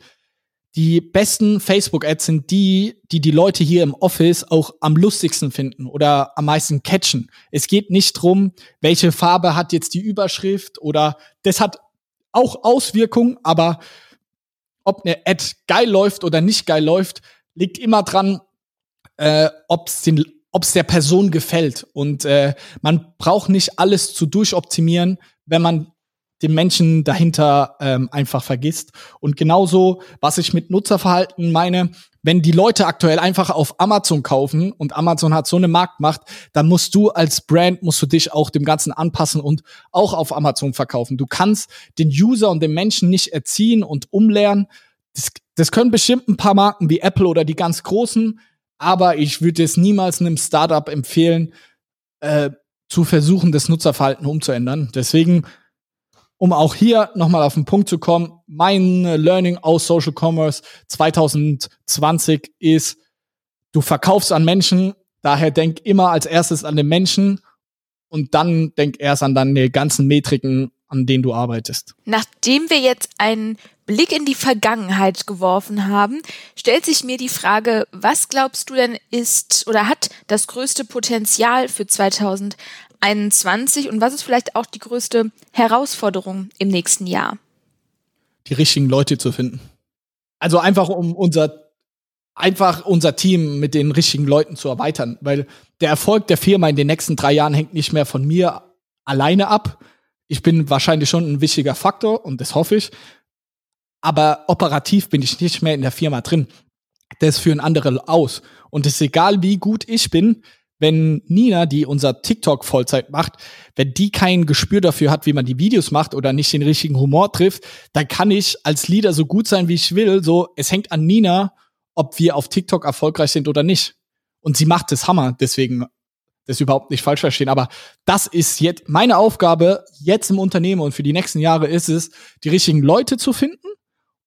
S2: Die besten Facebook-Ads sind die, die die Leute hier im Office auch am lustigsten finden oder am meisten catchen. Es geht nicht drum, welche Farbe hat jetzt die Überschrift oder das hat auch Auswirkungen, aber ob eine Ad geil läuft oder nicht geil läuft, liegt immer dran, äh, ob es der Person gefällt. Und äh, man braucht nicht alles zu durchoptimieren, wenn man den Menschen dahinter ähm, einfach vergisst. Und genauso, was ich mit Nutzerverhalten meine, wenn die Leute aktuell einfach auf Amazon kaufen und Amazon hat so eine Marktmacht, dann musst du als Brand, musst du dich auch dem Ganzen anpassen und auch auf Amazon verkaufen. Du kannst den User und den Menschen nicht erziehen und umlernen. Das, das können bestimmt ein paar Marken wie Apple oder die ganz großen, aber ich würde es niemals einem Startup empfehlen, äh, zu versuchen, das Nutzerverhalten umzuändern. Deswegen um auch hier nochmal auf den Punkt zu kommen, mein Learning aus Social Commerce 2020 ist, du verkaufst an Menschen, daher denk immer als erstes an den Menschen und dann denk erst an deine ganzen Metriken, an denen du arbeitest.
S1: Nachdem wir jetzt einen Blick in die Vergangenheit geworfen haben, stellt sich mir die Frage, was glaubst du denn ist oder hat das größte Potenzial für 2021? 2021 und was ist vielleicht auch die größte Herausforderung im nächsten Jahr?
S2: Die richtigen Leute zu finden. Also einfach um unser einfach unser Team mit den richtigen Leuten zu erweitern, weil der Erfolg der Firma in den nächsten drei Jahren hängt nicht mehr von mir alleine ab. Ich bin wahrscheinlich schon ein wichtiger Faktor und das hoffe ich. Aber operativ bin ich nicht mehr in der Firma drin. Das führen andere aus. Und es ist egal, wie gut ich bin, wenn Nina, die unser TikTok Vollzeit macht, wenn die kein Gespür dafür hat, wie man die Videos macht oder nicht den richtigen Humor trifft, dann kann ich als Leader so gut sein, wie ich will. So, es hängt an Nina, ob wir auf TikTok erfolgreich sind oder nicht. Und sie macht das Hammer, deswegen das überhaupt nicht falsch verstehen. Aber das ist jetzt meine Aufgabe jetzt im Unternehmen und für die nächsten Jahre ist es, die richtigen Leute zu finden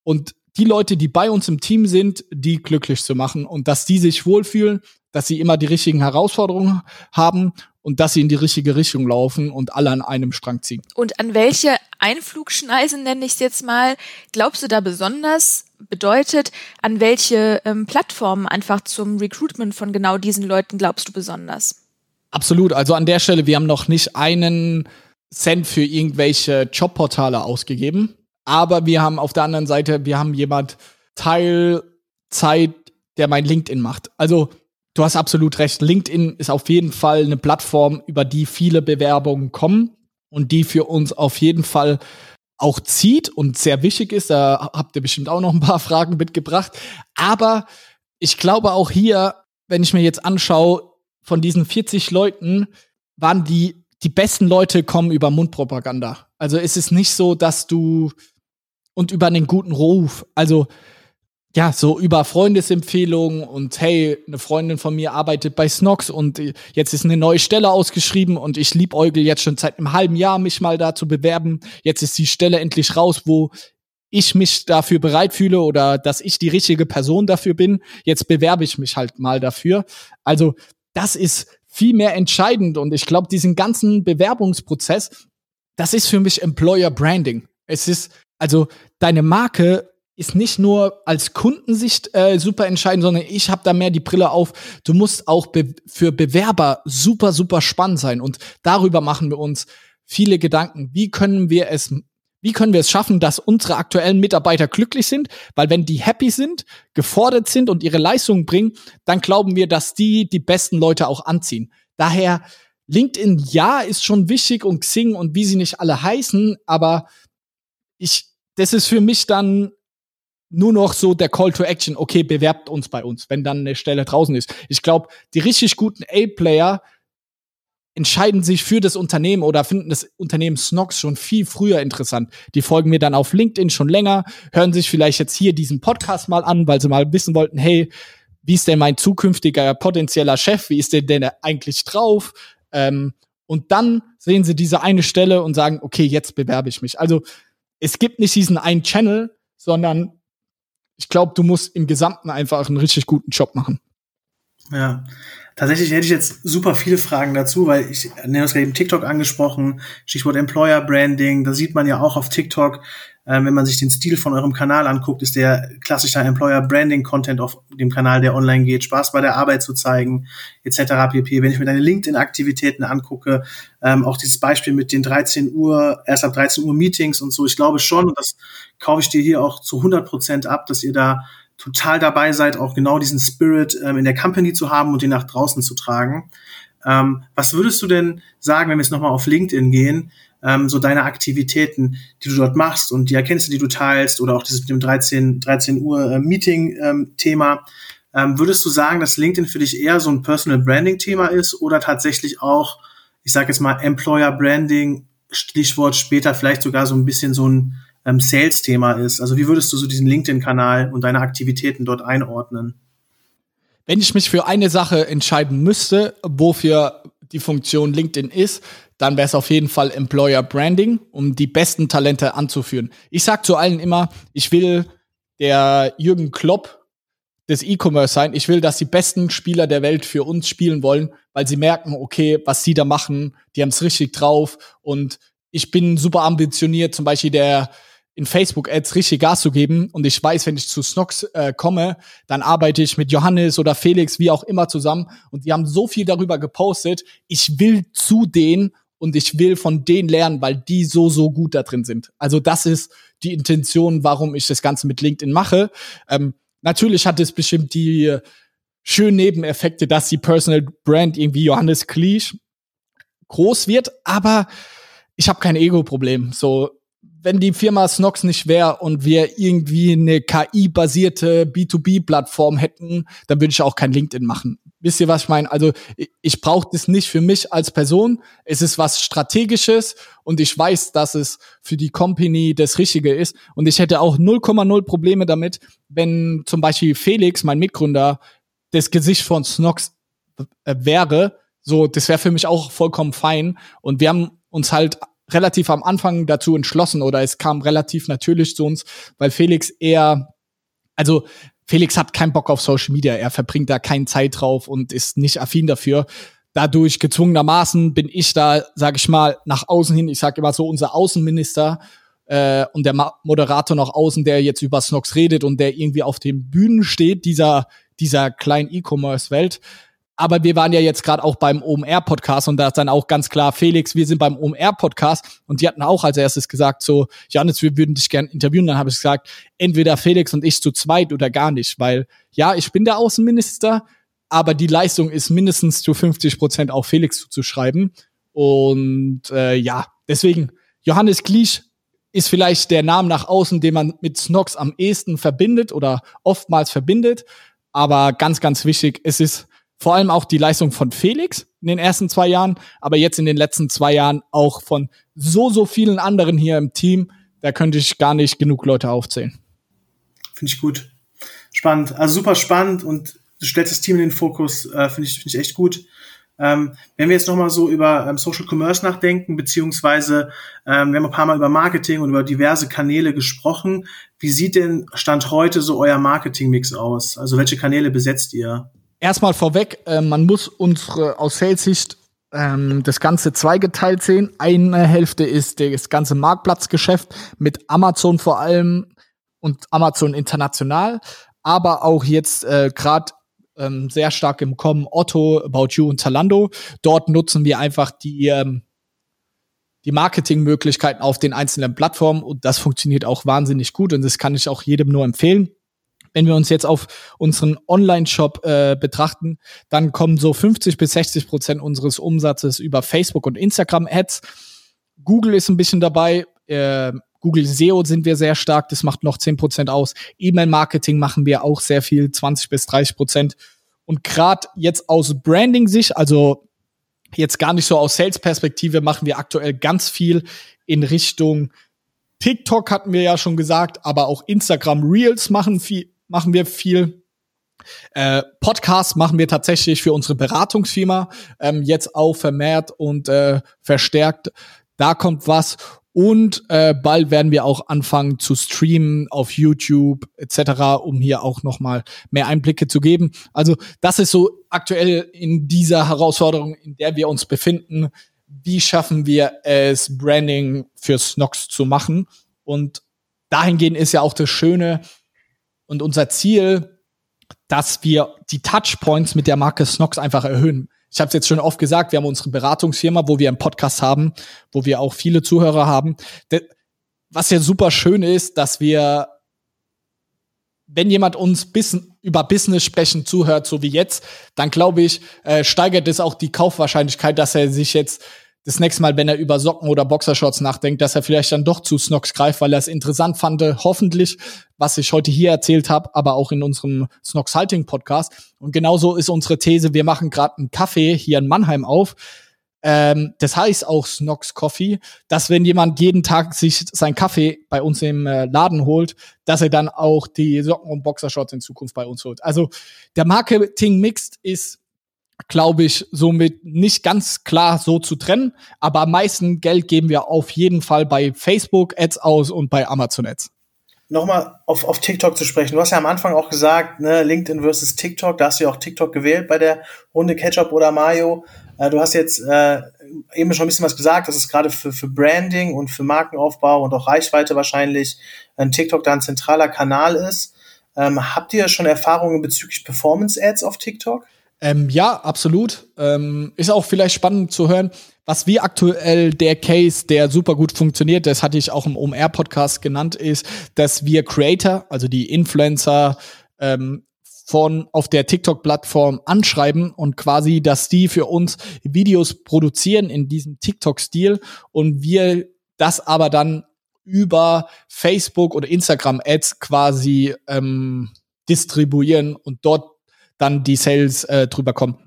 S2: und die Leute, die bei uns im Team sind, die glücklich zu machen und dass die sich wohlfühlen, dass sie immer die richtigen Herausforderungen haben und dass sie in die richtige Richtung laufen und alle an einem Strang ziehen.
S1: Und an welche Einflugschneisen, nenne ich es jetzt mal, glaubst du da besonders bedeutet, an welche ähm, Plattformen einfach zum Recruitment von genau diesen Leuten glaubst du besonders?
S2: Absolut. Also an der Stelle, wir haben noch nicht einen Cent für irgendwelche Jobportale ausgegeben. Aber wir haben auf der anderen Seite, wir haben jemand Teilzeit, der mein LinkedIn macht. Also du hast absolut recht. LinkedIn ist auf jeden Fall eine Plattform, über die viele Bewerbungen kommen und die für uns auf jeden Fall auch zieht und sehr wichtig ist. Da habt ihr bestimmt auch noch ein paar Fragen mitgebracht. Aber ich glaube auch hier, wenn ich mir jetzt anschaue, von diesen 40 Leuten waren die, die besten Leute kommen über Mundpropaganda. Also es ist nicht so, dass du und über einen guten Ruf. Also ja, so über Freundesempfehlungen und hey, eine Freundin von mir arbeitet bei Snox und jetzt ist eine neue Stelle ausgeschrieben und ich liebäugel jetzt schon seit einem halben Jahr mich mal da zu bewerben. Jetzt ist die Stelle endlich raus, wo ich mich dafür bereit fühle oder dass ich die richtige Person dafür bin. Jetzt bewerbe ich mich halt mal dafür. Also das ist viel mehr entscheidend und ich glaube, diesen ganzen Bewerbungsprozess, das ist für mich Employer Branding. Es ist also deine Marke ist nicht nur als Kundensicht äh, super entscheidend, sondern ich habe da mehr die Brille auf. Du musst auch be für Bewerber super, super spannend sein. Und darüber machen wir uns viele Gedanken. Wie können wir es, wie können wir es schaffen, dass unsere aktuellen Mitarbeiter glücklich sind? Weil wenn die happy sind, gefordert sind und ihre Leistungen bringen, dann glauben wir, dass die die besten Leute auch anziehen. Daher LinkedIn, ja, ist schon wichtig und Xing und wie sie nicht alle heißen, aber ich, das ist für mich dann nur noch so der Call to Action, okay, bewerbt uns bei uns, wenn dann eine Stelle draußen ist. Ich glaube, die richtig guten A-Player entscheiden sich für das Unternehmen oder finden das Unternehmen Snox schon viel früher interessant. Die folgen mir dann auf LinkedIn schon länger, hören sich vielleicht jetzt hier diesen Podcast mal an, weil sie mal wissen wollten, hey, wie ist denn mein zukünftiger potenzieller Chef? Wie ist der denn eigentlich drauf? Ähm, und dann sehen sie diese eine Stelle und sagen, okay, jetzt bewerbe ich mich. Also es gibt nicht diesen einen Channel, sondern ich glaube, du musst im Gesamten einfach einen richtig guten Job machen.
S3: Ja, tatsächlich hätte ich jetzt super viele Fragen dazu, weil ich nenne das gerade eben TikTok angesprochen, Stichwort Employer Branding, da sieht man ja auch auf TikTok, äh, wenn man sich den Stil von eurem Kanal anguckt, ist der klassische Employer Branding Content auf dem Kanal, der online geht, Spaß bei der Arbeit zu zeigen, etc. pp. Wenn ich mir deine LinkedIn-Aktivitäten angucke, ähm, auch dieses Beispiel mit den 13 Uhr, erst ab 13 Uhr Meetings und so, ich glaube schon, und das kaufe ich dir hier auch zu 100 Prozent ab, dass ihr da total dabei seid, auch genau diesen Spirit ähm, in der Company zu haben und den nach draußen zu tragen. Ähm, was würdest du denn sagen, wenn wir jetzt nochmal auf LinkedIn gehen? ähm, so deine Aktivitäten, die du dort machst und die Erkenntnisse, die du teilst oder auch dieses mit dem 13, 13 Uhr äh, Meeting-Thema. Ähm, würdest du sagen, dass LinkedIn für dich eher so ein Personal Branding-Thema ist oder tatsächlich auch, ich sage jetzt mal, Employer Branding, Stichwort später vielleicht sogar so ein bisschen so ein ähm, Sales-Thema ist? Also wie würdest du so diesen LinkedIn-Kanal und deine Aktivitäten dort einordnen?
S2: Wenn ich mich für eine Sache entscheiden müsste, wofür die Funktion LinkedIn ist, dann wäre es auf jeden Fall Employer Branding, um die besten Talente anzuführen. Ich sag zu allen immer, ich will der Jürgen Klopp des E-Commerce sein. Ich will, dass die besten Spieler der Welt für uns spielen wollen, weil sie merken, okay, was sie da machen, die haben es richtig drauf und ich bin super ambitioniert, zum Beispiel der in Facebook-Ads richtig Gas zu geben und ich weiß, wenn ich zu Snox äh, komme, dann arbeite ich mit Johannes oder Felix, wie auch immer zusammen und die haben so viel darüber gepostet, ich will zu denen und ich will von denen lernen, weil die so, so gut da drin sind. Also das ist die Intention, warum ich das Ganze mit LinkedIn mache. Ähm, natürlich hat es bestimmt die äh, schönen Nebeneffekte, dass die Personal Brand irgendwie Johannes Kliesch groß wird, aber ich habe kein Ego-Problem. So, wenn die Firma Snox nicht wäre und wir irgendwie eine KI-basierte B2B-Plattform hätten, dann würde ich auch kein LinkedIn machen. Wisst ihr, was ich meine? Also ich, brauche das nicht für mich als Person. Es ist was Strategisches und ich weiß, dass es für die Company das Richtige ist. Und ich hätte auch 0,0 Probleme damit, wenn zum Beispiel Felix, mein Mitgründer, das Gesicht von Snox äh, wäre. So, das wäre für mich auch vollkommen fein. Und wir haben uns halt relativ am Anfang dazu entschlossen oder es kam relativ natürlich zu uns, weil Felix eher also Felix hat keinen Bock auf Social Media, er verbringt da keine Zeit drauf und ist nicht affin dafür. Dadurch gezwungenermaßen bin ich da, sag ich mal, nach außen hin, ich sag immer so, unser Außenminister äh, und der Moderator nach außen, der jetzt über Snox redet und der irgendwie auf den Bühnen steht, dieser, dieser kleinen E-Commerce-Welt. Aber wir waren ja jetzt gerade auch beim OMR-Podcast und da ist dann auch ganz klar, Felix, wir sind beim OMR-Podcast und die hatten auch als erstes gesagt, so, Janis, wir würden dich gerne interviewen. Dann habe ich gesagt, entweder Felix und ich zu zweit oder gar nicht, weil ja, ich bin der Außenminister, aber die Leistung ist mindestens zu 50 Prozent auch Felix zuzuschreiben. Und äh, ja, deswegen, Johannes Kliesch ist vielleicht der Name nach außen, den man mit Snox am ehesten verbindet oder oftmals verbindet. Aber ganz, ganz wichtig, es ist vor allem auch die Leistung von Felix in den ersten zwei Jahren, aber jetzt in den letzten zwei Jahren auch von so, so vielen anderen hier im Team. Da könnte ich gar nicht genug Leute aufzählen.
S3: Finde ich gut. Spannend. Also super spannend und du stellst das Team in den Fokus, äh, finde ich, finde ich echt gut. Ähm, wenn wir jetzt nochmal so über ähm, Social Commerce nachdenken, beziehungsweise ähm, wir haben ein paar Mal über Marketing und über diverse Kanäle gesprochen. Wie sieht denn Stand heute so euer Marketing-Mix aus? Also welche Kanäle besetzt ihr?
S2: Erstmal vorweg, äh, man muss unsere aus Sales-Sicht ähm, das Ganze zweigeteilt sehen. Eine Hälfte ist das ganze Marktplatzgeschäft mit Amazon vor allem und Amazon international, aber auch jetzt äh, gerade ähm, sehr stark im Kommen Otto, About You und Zalando. Dort nutzen wir einfach die, ähm, die Marketingmöglichkeiten auf den einzelnen Plattformen und das funktioniert auch wahnsinnig gut und das kann ich auch jedem nur empfehlen. Wenn wir uns jetzt auf unseren Online-Shop äh, betrachten, dann kommen so 50 bis 60 Prozent unseres Umsatzes über Facebook und Instagram-Ads. Google ist ein bisschen dabei. Äh, Google SEO sind wir sehr stark, das macht noch 10% aus. E-Mail-Marketing machen wir auch sehr viel, 20 bis 30 Prozent. Und gerade jetzt aus Branding-Sicht, also jetzt gar nicht so aus Sales-Perspektive, machen wir aktuell ganz viel in Richtung TikTok hatten wir ja schon gesagt, aber auch Instagram Reels machen viel, machen wir viel. Äh, Podcasts machen wir tatsächlich für unsere Beratungsfirma ähm, jetzt auch vermehrt und äh, verstärkt. Da kommt was. Und äh, bald werden wir auch anfangen zu streamen auf YouTube etc., um hier auch noch mal mehr Einblicke zu geben. Also das ist so aktuell in dieser Herausforderung, in der wir uns befinden. Wie schaffen wir es, Branding für Snox zu machen? Und dahingehend ist ja auch das Schöne und unser Ziel, dass wir die Touchpoints mit der Marke Snox einfach erhöhen ich habe es jetzt schon oft gesagt, wir haben unsere Beratungsfirma, wo wir einen Podcast haben, wo wir auch viele Zuhörer haben. Was ja super schön ist, dass wir, wenn jemand uns über Business sprechen zuhört, so wie jetzt, dann glaube ich, äh, steigert es auch die Kaufwahrscheinlichkeit, dass er sich jetzt das nächste Mal, wenn er über Socken oder Boxershorts nachdenkt, dass er vielleicht dann doch zu Snox greift, weil er es interessant fand, hoffentlich, was ich heute hier erzählt habe, aber auch in unserem Snox Halting Podcast. Und genauso ist unsere These, wir machen gerade einen Kaffee hier in Mannheim auf. Ähm, das heißt auch Snox Coffee, dass wenn jemand jeden Tag sich sein Kaffee bei uns im äh, Laden holt, dass er dann auch die Socken und Boxershorts in Zukunft bei uns holt. Also der Marketing-Mix ist glaube ich, somit nicht ganz klar so zu trennen. Aber am meisten Geld geben wir auf jeden Fall bei Facebook Ads aus und bei Amazon Ads.
S3: Nochmal auf, auf TikTok zu sprechen. Du hast ja am Anfang auch gesagt, ne, LinkedIn versus TikTok, da hast du ja auch TikTok gewählt bei der Runde Ketchup oder Mayo. Äh, du hast jetzt äh, eben schon ein bisschen was gesagt, dass es gerade für, für Branding und für Markenaufbau und auch Reichweite wahrscheinlich ein TikTok da ein zentraler Kanal ist. Ähm, habt ihr schon Erfahrungen bezüglich Performance Ads auf TikTok?
S2: Ähm, ja, absolut. Ähm, ist auch vielleicht spannend zu hören, was wie aktuell der Case, der super gut funktioniert, das hatte ich auch im OMR-Podcast genannt, ist, dass wir Creator, also die Influencer, ähm, von auf der TikTok-Plattform anschreiben und quasi, dass die für uns Videos produzieren in diesem TikTok-Stil und wir das aber dann über Facebook oder Instagram-Ads quasi ähm, distribuieren und dort dann die Sales äh, drüber kommen.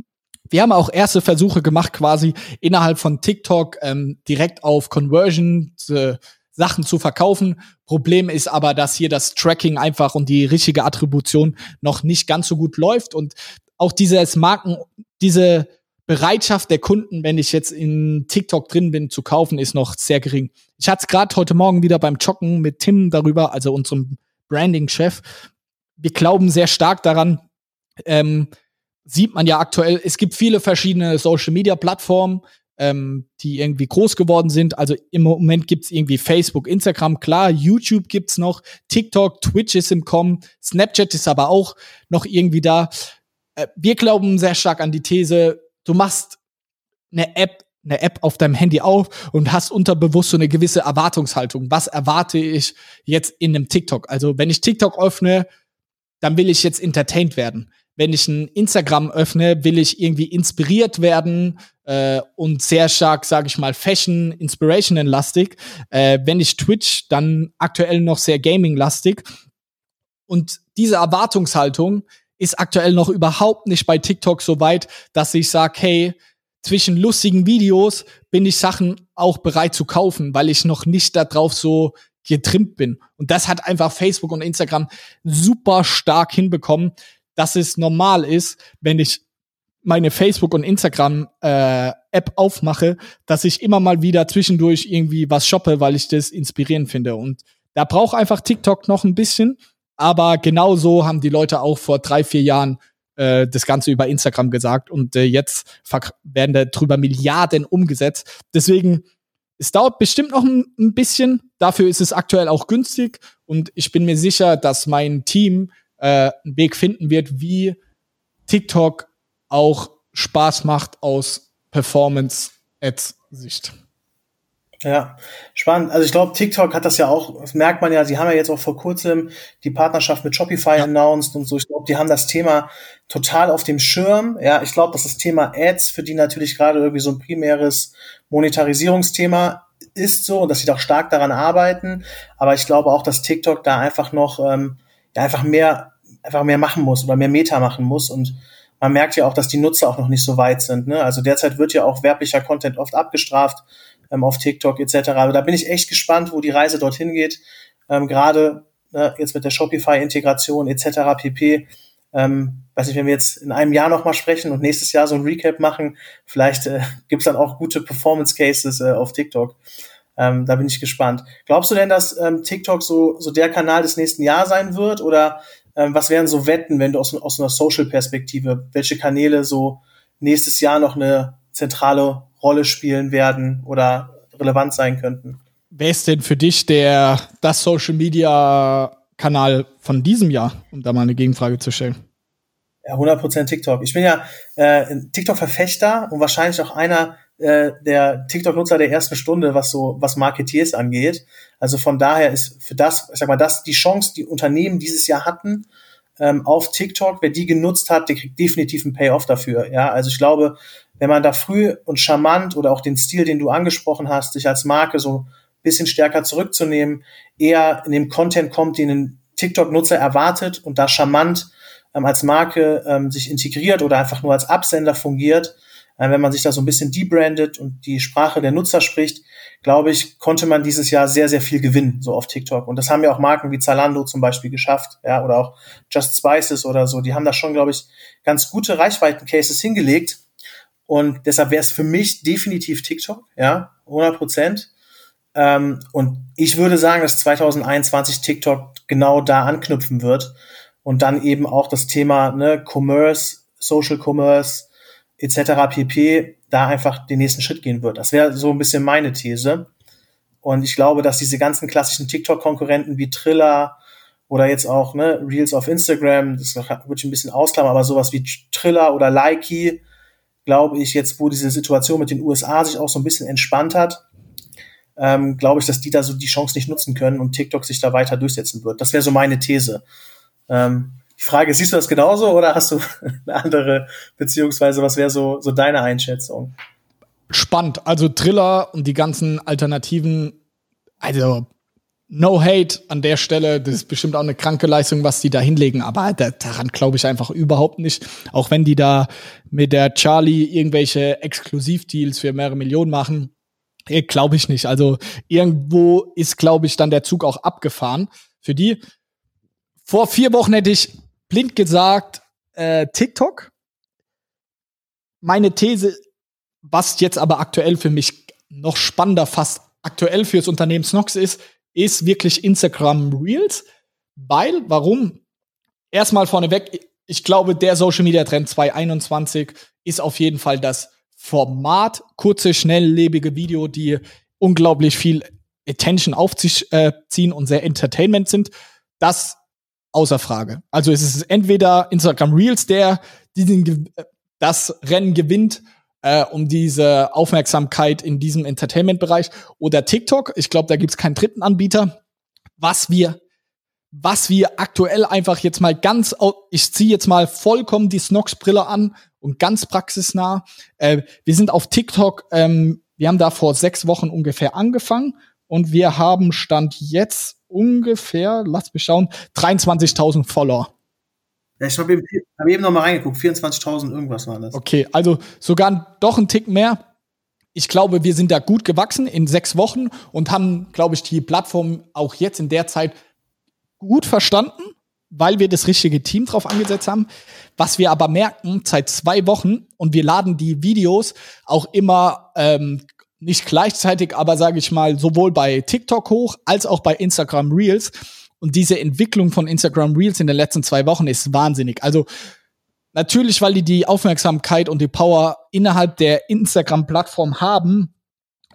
S2: Wir haben auch erste Versuche gemacht, quasi innerhalb von TikTok ähm, direkt auf Conversion äh, Sachen zu verkaufen. Problem ist aber, dass hier das Tracking einfach und die richtige Attribution noch nicht ganz so gut läuft und auch dieses Marken, diese Bereitschaft der Kunden, wenn ich jetzt in TikTok drin bin, zu kaufen, ist noch sehr gering. Ich hatte es gerade heute Morgen wieder beim Joggen mit Tim darüber, also unserem Branding-Chef, wir glauben sehr stark daran, ähm, sieht man ja aktuell, es gibt viele verschiedene Social-Media-Plattformen, ähm, die irgendwie groß geworden sind. Also im Moment gibt's irgendwie Facebook, Instagram, klar, YouTube gibt's noch, TikTok, Twitch ist im Kommen, Snapchat ist aber auch noch irgendwie da. Äh, wir glauben sehr stark an die These, du machst eine App, eine App auf deinem Handy auf und hast unterbewusst so eine gewisse Erwartungshaltung. Was erwarte ich jetzt in einem TikTok? Also wenn ich TikTok öffne, dann will ich jetzt entertained werden. Wenn ich ein Instagram öffne, will ich irgendwie inspiriert werden äh, und sehr stark, sage ich mal, Fashion, Inspirational-lastig. Äh, wenn ich Twitch, dann aktuell noch sehr Gaming-lastig. Und diese Erwartungshaltung ist aktuell noch überhaupt nicht bei TikTok so weit, dass ich sage, hey, zwischen lustigen Videos bin ich Sachen auch bereit zu kaufen, weil ich noch nicht darauf so getrimmt bin. Und das hat einfach Facebook und Instagram super stark hinbekommen, dass es normal ist, wenn ich meine Facebook und Instagram äh, App aufmache, dass ich immer mal wieder zwischendurch irgendwie was shoppe, weil ich das inspirierend finde. Und da braucht einfach TikTok noch ein bisschen. Aber genauso haben die Leute auch vor drei, vier Jahren äh, das Ganze über Instagram gesagt und äh, jetzt werden da drüber Milliarden umgesetzt. Deswegen, es dauert bestimmt noch ein, ein, bisschen. Dafür ist es aktuell auch günstig und ich bin mir sicher, dass mein Team äh, einen Weg finden wird, wie TikTok auch Spaß macht aus Performance-Ads-Sicht.
S3: Ja, spannend. Also ich glaube, TikTok hat das ja auch, das merkt man ja, sie haben ja jetzt auch vor kurzem die Partnerschaft mit Shopify ja. announced und so. Ich glaube, die haben das Thema total auf dem Schirm. Ja, ich glaube, dass das Thema Ads für die natürlich gerade irgendwie so ein primäres Monetarisierungsthema ist so und dass sie doch stark daran arbeiten. Aber ich glaube auch, dass TikTok da einfach noch ähm, ja, einfach mehr, einfach mehr machen muss oder mehr Meta machen muss und man merkt ja auch, dass die Nutzer auch noch nicht so weit sind. Ne? Also derzeit wird ja auch werblicher Content oft abgestraft ähm, auf TikTok etc. Also da bin ich echt gespannt, wo die Reise dorthin geht. Ähm, Gerade äh, jetzt mit der Shopify-Integration etc. pp. Ähm, weiß nicht, wenn wir jetzt in einem Jahr nochmal sprechen und nächstes Jahr so ein Recap machen, vielleicht äh, gibt dann auch gute Performance-Cases äh, auf TikTok. Ähm, da bin ich gespannt. Glaubst du denn, dass ähm, TikTok so, so der Kanal des nächsten Jahres sein wird? Oder ähm, was wären so Wetten, wenn du aus, aus einer Social-Perspektive, welche Kanäle so nächstes Jahr noch eine zentrale Rolle spielen werden oder relevant sein könnten.
S2: Wer ist denn für dich der das Social Media Kanal von diesem Jahr, um da mal eine Gegenfrage zu stellen?
S3: Ja, 100% TikTok. Ich bin ja äh, TikTok-Verfechter und wahrscheinlich auch einer äh, der TikTok-Nutzer der ersten Stunde, was so was Marketeers angeht. Also von daher ist für das, ich sag mal, das die Chance, die Unternehmen dieses Jahr hatten ähm, auf TikTok, wer die genutzt hat, der kriegt definitiv einen Payoff dafür. Ja, also ich glaube, wenn man da früh und charmant oder auch den Stil, den du angesprochen hast, sich als Marke so bisschen stärker zurückzunehmen, eher in dem Content kommt, den ein TikTok-Nutzer erwartet und da charmant ähm, als Marke ähm, sich integriert oder einfach nur als Absender fungiert, wenn man sich da so ein bisschen debrandet und die Sprache der Nutzer spricht, glaube ich, konnte man dieses Jahr sehr, sehr viel gewinnen, so auf TikTok. Und das haben ja auch Marken wie Zalando zum Beispiel geschafft, ja, oder auch Just Spices oder so. Die haben da schon, glaube ich, ganz gute Reichweiten-Cases hingelegt. Und deshalb wäre es für mich definitiv TikTok, ja, 100 Prozent. Ähm, und ich würde sagen, dass 2021 TikTok genau da anknüpfen wird und dann eben auch das Thema ne, Commerce, Social Commerce etc. pp. da einfach den nächsten Schritt gehen wird. Das wäre so ein bisschen meine These. Und ich glaube, dass diese ganzen klassischen TikTok-Konkurrenten wie Triller oder jetzt auch ne, Reels auf Instagram, das würde ich ein bisschen ausklammern, aber sowas wie Triller oder Likey, glaube ich, jetzt, wo diese Situation mit den USA sich auch so ein bisschen entspannt hat, ähm, glaube ich, dass die da so die Chance nicht nutzen können und TikTok sich da weiter durchsetzen wird. Das wäre so meine These. Ähm, die Frage, siehst du das genauso oder hast du eine andere, beziehungsweise was wäre so, so deine Einschätzung?
S2: Spannend. Also Triller und die ganzen Alternativen, also No hate an der Stelle, das ist bestimmt auch eine kranke Leistung, was die da hinlegen, aber da, daran glaube ich einfach überhaupt nicht. Auch wenn die da mit der Charlie irgendwelche Exklusivdeals für mehrere Millionen machen, eh, glaube ich nicht. Also irgendwo ist, glaube ich, dann der Zug auch abgefahren für die. Vor vier Wochen hätte ich blind gesagt, äh, TikTok. Meine These, was jetzt aber aktuell für mich noch spannender, fast aktuell fürs Unternehmen Snox ist, ist wirklich Instagram Reels. Weil, warum? erstmal vorneweg, ich glaube, der Social Media Trend 2021 ist auf jeden Fall das Format, kurze, schnelllebige Video, die unglaublich viel Attention auf sich äh, ziehen und sehr Entertainment sind. Das außer Frage. Also es ist entweder Instagram Reels, der diesen, das Rennen gewinnt, äh, um diese Aufmerksamkeit in diesem Entertainment-Bereich, oder TikTok. Ich glaube, da gibt es keinen dritten Anbieter. Was wir was wir aktuell einfach jetzt mal ganz, ich ziehe jetzt mal vollkommen die Snox-Brille an und ganz praxisnah. Äh, wir sind auf TikTok, ähm, wir haben da vor sechs Wochen ungefähr angefangen und wir haben Stand jetzt ungefähr, lass mich schauen, 23.000 Follower.
S3: Ich habe eben, hab eben noch mal reingeguckt, 24.000 irgendwas war das.
S2: Okay, also sogar doch ein Tick mehr. Ich glaube, wir sind da gut gewachsen in sechs Wochen und haben, glaube ich, die Plattform auch jetzt in der Zeit gut verstanden, weil wir das richtige Team drauf angesetzt haben. Was wir aber merken, seit zwei Wochen, und wir laden die Videos auch immer ähm, nicht gleichzeitig, aber sage ich mal, sowohl bei TikTok hoch als auch bei Instagram Reels. Und diese Entwicklung von Instagram Reels in den letzten zwei Wochen ist wahnsinnig. Also natürlich, weil die die Aufmerksamkeit und die Power innerhalb der Instagram-Plattform haben,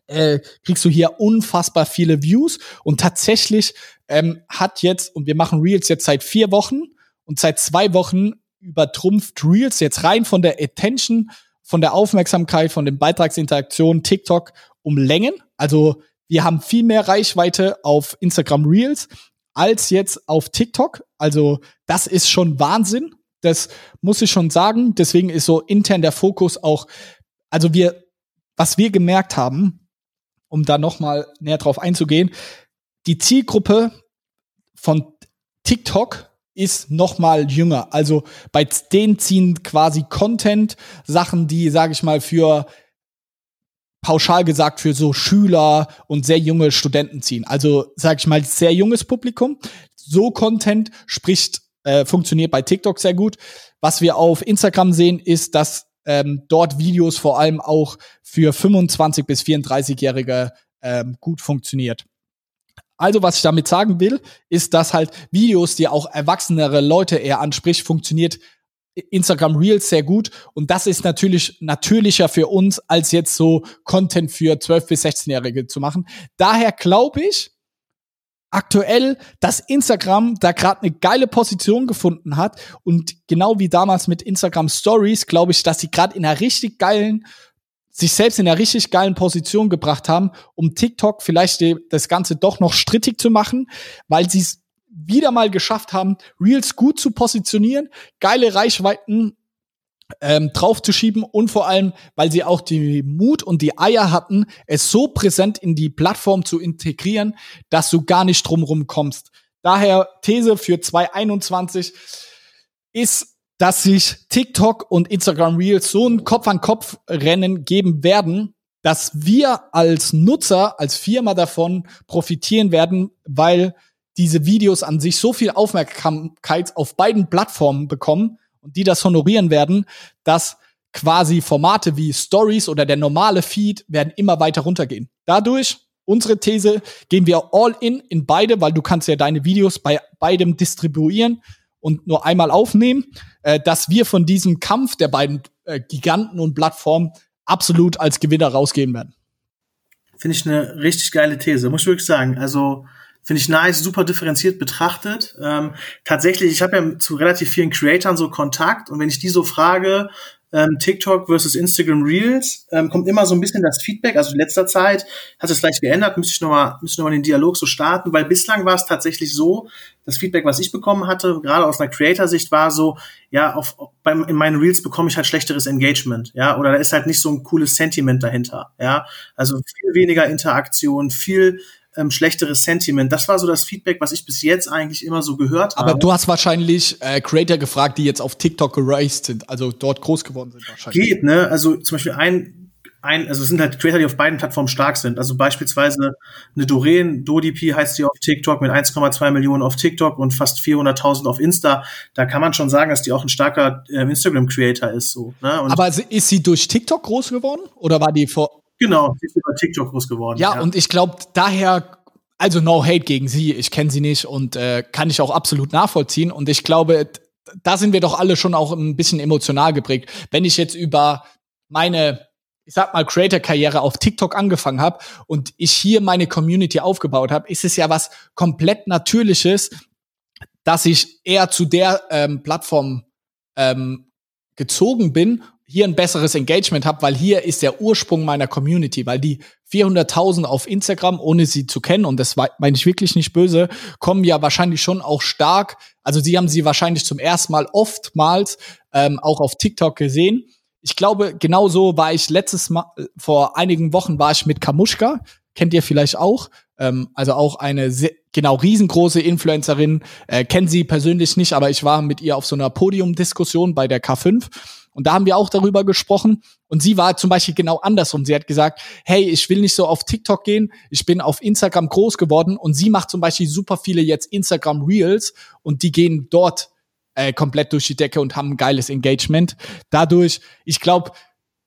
S2: äh, kriegst du hier unfassbar viele Views. Und tatsächlich ähm, hat jetzt, und wir machen Reels jetzt seit vier Wochen und seit zwei Wochen übertrumpft Reels jetzt rein von der Attention, von der Aufmerksamkeit, von den Beitragsinteraktionen TikTok um Längen. Also wir haben viel mehr Reichweite auf Instagram Reels als jetzt auf TikTok. Also das ist schon Wahnsinn. Das muss ich schon sagen. Deswegen ist so intern der Fokus auch, also wir, was wir gemerkt haben, um da noch mal näher drauf einzugehen, die Zielgruppe von TikTok ist noch mal jünger. Also bei denen ziehen quasi Content Sachen, die, sage ich mal, für pauschal gesagt für so Schüler und sehr junge Studenten ziehen. Also sage ich mal sehr junges Publikum. So Content spricht äh, funktioniert bei TikTok sehr gut. Was wir auf Instagram sehen, ist, dass ähm, dort Videos vor allem auch für 25 bis 34-Jährige ähm, gut funktioniert. Also, was ich damit sagen will, ist, dass halt Videos, die auch erwachsenere Leute eher anspricht, funktioniert Instagram Reels sehr gut. Und das ist natürlich natürlicher für uns, als jetzt so Content für 12- bis 16-Jährige zu machen. Daher glaube ich, aktuell, dass Instagram da gerade eine geile Position gefunden hat und genau wie damals mit Instagram Stories glaube ich, dass sie gerade in einer richtig geilen sich selbst in einer richtig geilen Position gebracht haben, um TikTok vielleicht das Ganze doch noch strittig zu machen, weil sie es wieder mal geschafft haben, Reels gut zu positionieren, geile Reichweiten ähm, draufzuschieben und vor allem, weil sie auch die Mut und die Eier hatten, es so präsent in die Plattform zu integrieren, dass du gar nicht drumrum kommst. Daher These für 2021 ist dass sich TikTok und Instagram Reels so ein Kopf-an-Kopf-Rennen geben werden, dass wir als Nutzer, als Firma davon profitieren werden, weil diese Videos an sich so viel Aufmerksamkeit auf beiden Plattformen bekommen und die das honorieren werden, dass quasi Formate wie Stories oder der normale Feed werden immer weiter runtergehen. Dadurch, unsere These, gehen wir all in in beide, weil du kannst ja deine Videos bei beidem distribuieren und nur einmal aufnehmen, äh, dass wir von diesem Kampf der beiden äh, Giganten und Plattformen absolut als Gewinner rausgehen werden.
S3: Finde ich eine richtig geile These, muss ich wirklich sagen. Also finde ich nice, super differenziert betrachtet. Ähm, tatsächlich, ich habe ja zu relativ vielen Creatoren so Kontakt und wenn ich die so frage, ähm, TikTok versus Instagram Reels, ähm, kommt immer so ein bisschen das Feedback. Also in letzter Zeit hat es vielleicht geändert, müsste ich nochmal müsste ich noch den Dialog so starten, weil bislang war es tatsächlich so, das Feedback, was ich bekommen hatte, gerade aus einer Creator-Sicht, war so, ja, auf, beim, in meinen Reels bekomme ich halt schlechteres Engagement, ja, oder da ist halt nicht so ein cooles Sentiment dahinter, ja. Also viel weniger Interaktion, viel ähm, schlechteres Sentiment. Das war so das Feedback, was ich bis jetzt eigentlich immer so gehört
S2: habe. Aber du hast wahrscheinlich äh, Creator gefragt, die jetzt auf TikTok geraced sind, also dort groß geworden sind
S3: wahrscheinlich. Geht, ne? Also zum Beispiel ein ein, also es sind halt Creator, die auf beiden Plattformen stark sind. Also beispielsweise eine Doreen, Dodipi heißt sie auf TikTok mit 1,2 Millionen auf TikTok und fast 400.000 auf Insta. Da kann man schon sagen, dass die auch ein starker äh, Instagram-Creator ist. So,
S2: ne? Und Aber ist sie durch TikTok groß geworden oder war die vor
S3: Genau, sie ist über TikTok groß geworden.
S2: Ja, ja. und ich glaube, daher, also no hate gegen sie, ich kenne sie nicht und äh, kann ich auch absolut nachvollziehen. Und ich glaube, da sind wir doch alle schon auch ein bisschen emotional geprägt. Wenn ich jetzt über meine ich sag mal, Creator-Karriere auf TikTok angefangen habe und ich hier meine Community aufgebaut habe, ist es ja was komplett Natürliches, dass ich eher zu der ähm, Plattform ähm, gezogen bin, hier ein besseres Engagement habe, weil hier ist der Ursprung meiner Community, weil die 400.000 auf Instagram, ohne sie zu kennen, und das meine ich wirklich nicht böse, kommen ja wahrscheinlich schon auch stark, also sie haben sie wahrscheinlich zum ersten Mal oftmals ähm, auch auf TikTok gesehen. Ich glaube, genauso war ich letztes Mal, vor einigen Wochen war ich mit Kamuschka, kennt ihr vielleicht auch, ähm, also auch eine sehr, genau riesengroße Influencerin, äh, kennen sie persönlich nicht, aber ich war mit ihr auf so einer Podiumdiskussion bei der K5 und da haben wir auch darüber gesprochen und sie war zum Beispiel genau andersrum. Sie hat gesagt, hey, ich will nicht so auf TikTok gehen, ich bin auf Instagram groß geworden und sie macht zum Beispiel super viele jetzt Instagram Reels und die gehen dort äh, komplett durch die Decke und haben ein geiles Engagement. Dadurch, ich glaube,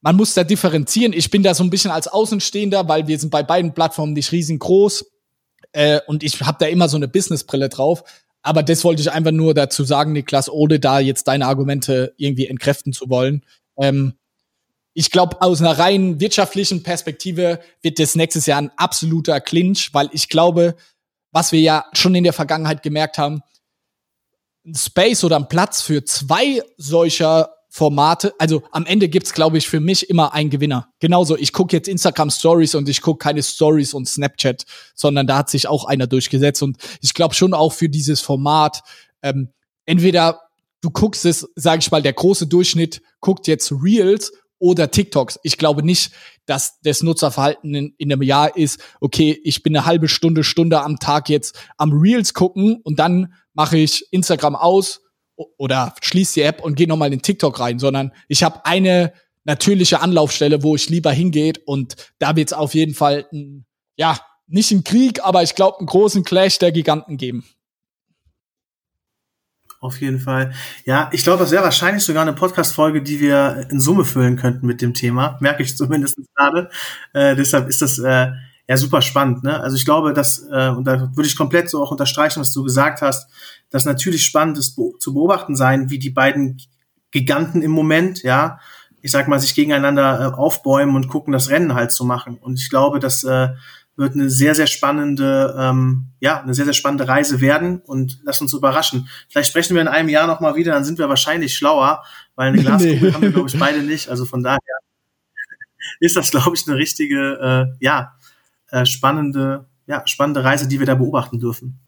S2: man muss da differenzieren. Ich bin da so ein bisschen als Außenstehender, weil wir sind bei beiden Plattformen nicht riesengroß äh, und ich habe da immer so eine Businessbrille drauf. Aber das wollte ich einfach nur dazu sagen, Niklas, ohne da jetzt deine Argumente irgendwie entkräften zu wollen. Ähm, ich glaube, aus einer rein wirtschaftlichen Perspektive wird das nächstes Jahr ein absoluter Clinch, weil ich glaube, was wir ja schon in der Vergangenheit gemerkt haben, ein Space oder ein Platz für zwei solcher Formate. Also am Ende gibt's, glaube ich, für mich immer einen Gewinner. Genauso, ich gucke jetzt Instagram Stories und ich gucke keine Stories und Snapchat, sondern da hat sich auch einer durchgesetzt. Und ich glaube schon auch für dieses Format, ähm, entweder du guckst es, sage ich mal, der große Durchschnitt guckt jetzt Reels oder TikToks. Ich glaube nicht, dass das Nutzerverhalten in, in einem Jahr ist, okay, ich bin eine halbe Stunde, Stunde am Tag jetzt am Reels gucken und dann mache ich Instagram aus oder schließe die App und gehe nochmal in TikTok rein, sondern ich habe eine natürliche Anlaufstelle, wo ich lieber hingeht und da wird es auf jeden Fall ein, ja, nicht ein Krieg, aber ich glaube einen großen Clash der Giganten geben.
S3: Auf jeden Fall. Ja, ich glaube, das wäre wahrscheinlich sogar eine Podcast-Folge, die wir in Summe füllen könnten mit dem Thema. Merke ich zumindest gerade. Äh, deshalb ist das äh, ja super spannend. Ne? Also ich glaube, dass, äh, und da würde ich komplett so auch unterstreichen, was du gesagt hast, dass natürlich spannend ist be zu beobachten sein, wie die beiden Giganten im Moment, ja, ich sag mal, sich gegeneinander äh, aufbäumen und gucken, das Rennen halt zu machen. Und ich glaube, das äh, wird eine sehr, sehr spannende, ähm, ja, eine sehr, sehr spannende Reise werden und lass uns überraschen. Vielleicht sprechen wir in einem Jahr nochmal wieder, dann sind wir wahrscheinlich schlauer, weil eine Glaskugel nee. haben wir, glaube ich, beide nicht. Also von daher ist das, glaube ich, eine richtige, äh, ja, äh, spannende, ja, spannende Reise, die wir da beobachten dürfen.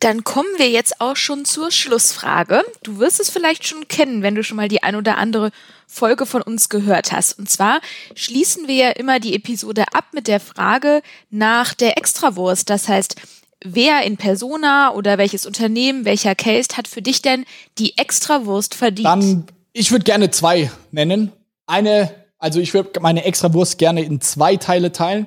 S1: Dann kommen wir jetzt auch schon zur Schlussfrage. Du wirst es vielleicht schon kennen, wenn du schon mal die ein oder andere Folge von uns gehört hast. Und zwar schließen wir ja immer die Episode ab mit der Frage nach der Extrawurst. Das heißt, wer in Persona oder welches Unternehmen, welcher Case hat für dich denn die Extrawurst verdient?
S2: Dann, ich würde gerne zwei nennen. Eine, also ich würde meine Extrawurst gerne in zwei Teile teilen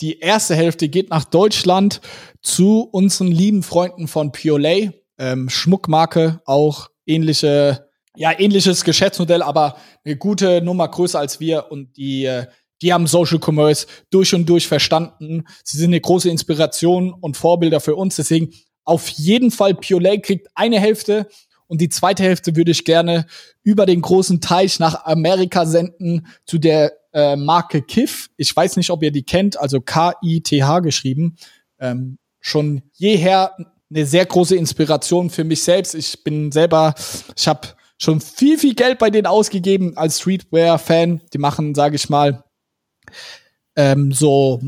S2: die erste Hälfte geht nach Deutschland zu unseren lieben Freunden von Piolet, ähm, Schmuckmarke, auch ähnliche, ja, ähnliches Geschäftsmodell, aber eine gute Nummer größer als wir und die, äh, die haben Social Commerce durch und durch verstanden. Sie sind eine große Inspiration und Vorbilder für uns. Deswegen auf jeden Fall Piolet kriegt eine Hälfte und die zweite Hälfte würde ich gerne über den großen Teich nach Amerika senden zu der äh, Marke Kiff. Ich weiß nicht, ob ihr die kennt, also K-I-T-H geschrieben. Ähm, schon jeher eine sehr große Inspiration für mich selbst. Ich bin selber, ich habe schon viel, viel Geld bei denen ausgegeben als Streetwear-Fan. Die machen, sage ich mal, ähm, so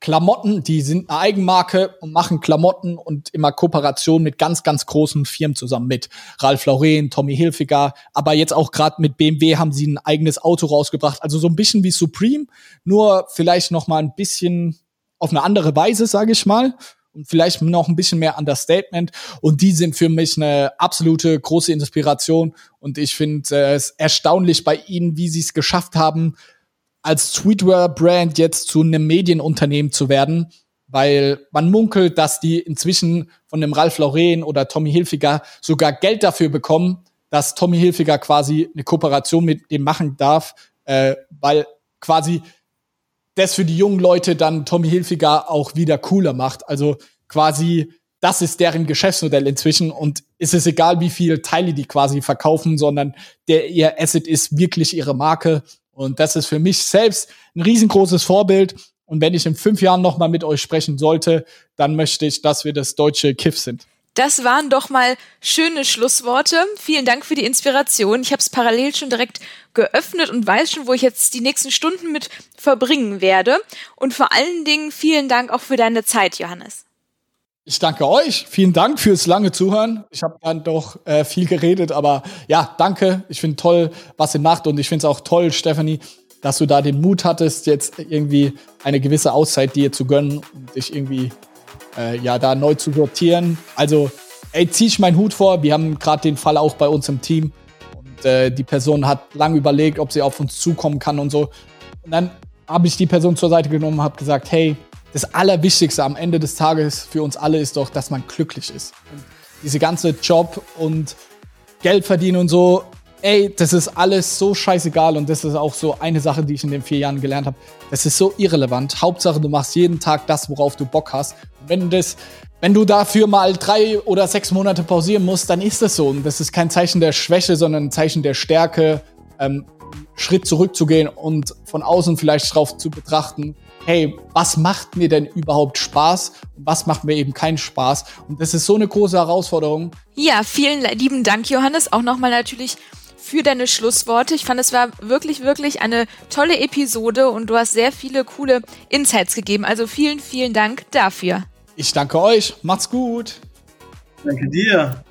S2: Klamotten, die sind eine Eigenmarke und machen Klamotten und immer Kooperation mit ganz, ganz großen Firmen zusammen mit Ralph Lauren, Tommy Hilfiger, aber jetzt auch gerade mit BMW haben sie ein eigenes Auto rausgebracht. Also so ein bisschen wie Supreme, nur vielleicht noch mal ein bisschen auf eine andere Weise, sage ich mal. Und vielleicht noch ein bisschen mehr Understatement. Und die sind für mich eine absolute große Inspiration. Und ich finde es erstaunlich bei ihnen, wie sie es geschafft haben, als Streetwear-Brand jetzt zu einem Medienunternehmen zu werden, weil man munkelt, dass die inzwischen von dem Ralph Lauren oder Tommy Hilfiger sogar Geld dafür bekommen, dass Tommy Hilfiger quasi eine Kooperation mit dem machen darf, äh, weil quasi das für die jungen Leute dann Tommy Hilfiger auch wieder cooler macht. Also quasi das ist deren Geschäftsmodell inzwischen und es ist egal, wie viel Teile die quasi verkaufen, sondern der ihr Asset ist wirklich ihre Marke und das ist für mich selbst ein riesengroßes Vorbild. Und wenn ich in fünf Jahren noch mal mit euch sprechen sollte, dann möchte ich, dass wir das deutsche Kiff sind.
S1: Das waren doch mal schöne Schlussworte. Vielen Dank für die Inspiration. Ich habe es parallel schon direkt geöffnet und weiß schon, wo ich jetzt die nächsten Stunden mit verbringen werde. Und vor allen Dingen vielen Dank auch für deine Zeit, Johannes.
S2: Ich danke euch. Vielen Dank fürs lange Zuhören. Ich habe dann doch äh, viel geredet, aber ja, danke. Ich finde toll, was ihr macht und ich finde es auch toll, Stephanie, dass du da den Mut hattest, jetzt irgendwie eine gewisse Auszeit dir zu gönnen und dich irgendwie äh, ja da neu zu sortieren. Also, ey, zieh ich meinen Hut vor. Wir haben gerade den Fall auch bei uns im Team und äh, die Person hat lange überlegt, ob sie auf uns zukommen kann und so. Und dann habe ich die Person zur Seite genommen und habe gesagt, hey, das Allerwichtigste am Ende des Tages für uns alle ist doch, dass man glücklich ist. Und diese ganze Job und Geld verdienen und so, ey, das ist alles so scheißegal und das ist auch so eine Sache, die ich in den vier Jahren gelernt habe. Das ist so irrelevant. Hauptsache, du machst jeden Tag das, worauf du Bock hast. Und wenn du das, wenn du dafür mal drei oder sechs Monate pausieren musst, dann ist das so. Und das ist kein Zeichen der Schwäche, sondern ein Zeichen der Stärke, ähm, Schritt zurückzugehen und von außen vielleicht drauf zu betrachten, hey, was macht mir denn überhaupt Spaß und was macht mir eben keinen Spaß? Und das ist so eine große Herausforderung.
S1: Ja, vielen lieben Dank, Johannes. Auch nochmal natürlich für deine Schlussworte. Ich fand, es war wirklich, wirklich eine tolle Episode und du hast sehr viele coole Insights gegeben. Also vielen, vielen Dank dafür.
S2: Ich danke euch. Macht's gut.
S3: Danke dir.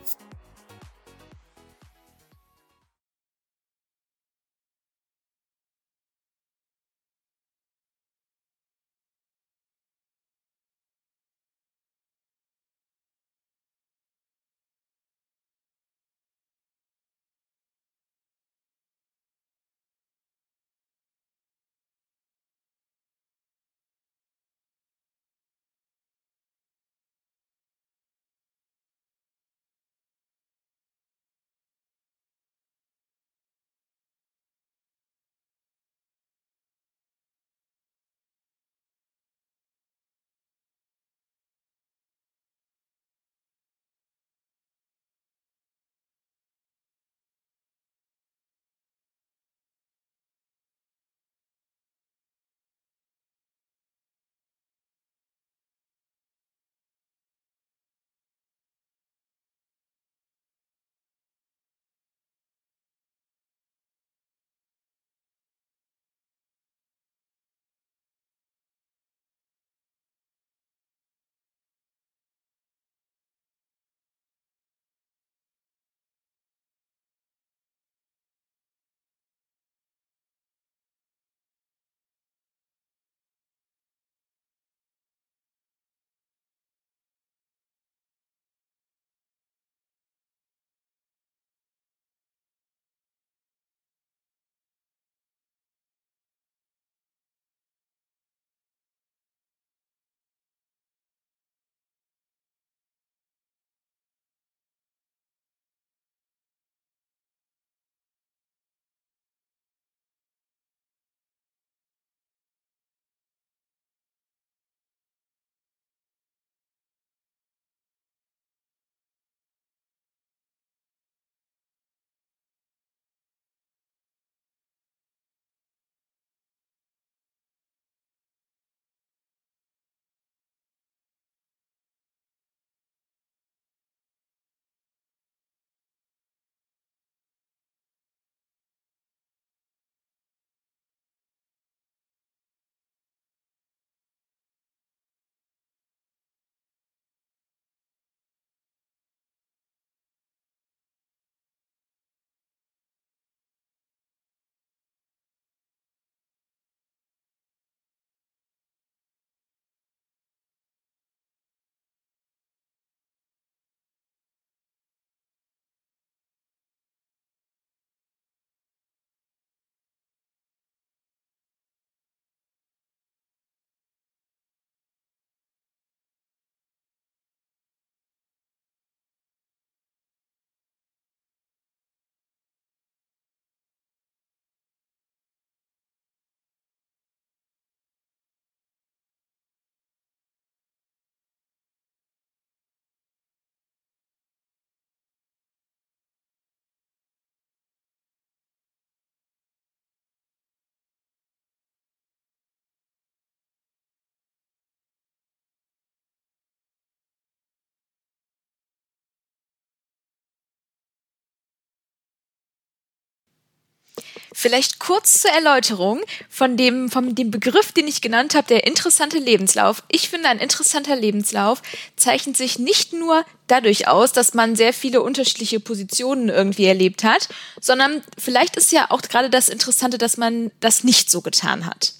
S1: Vielleicht kurz zur Erläuterung von dem, von dem Begriff, den ich genannt habe, der interessante Lebenslauf. Ich finde, ein interessanter Lebenslauf zeichnet sich nicht nur dadurch aus, dass man sehr viele unterschiedliche Positionen irgendwie erlebt hat, sondern vielleicht ist ja auch gerade das Interessante, dass man das nicht so getan hat.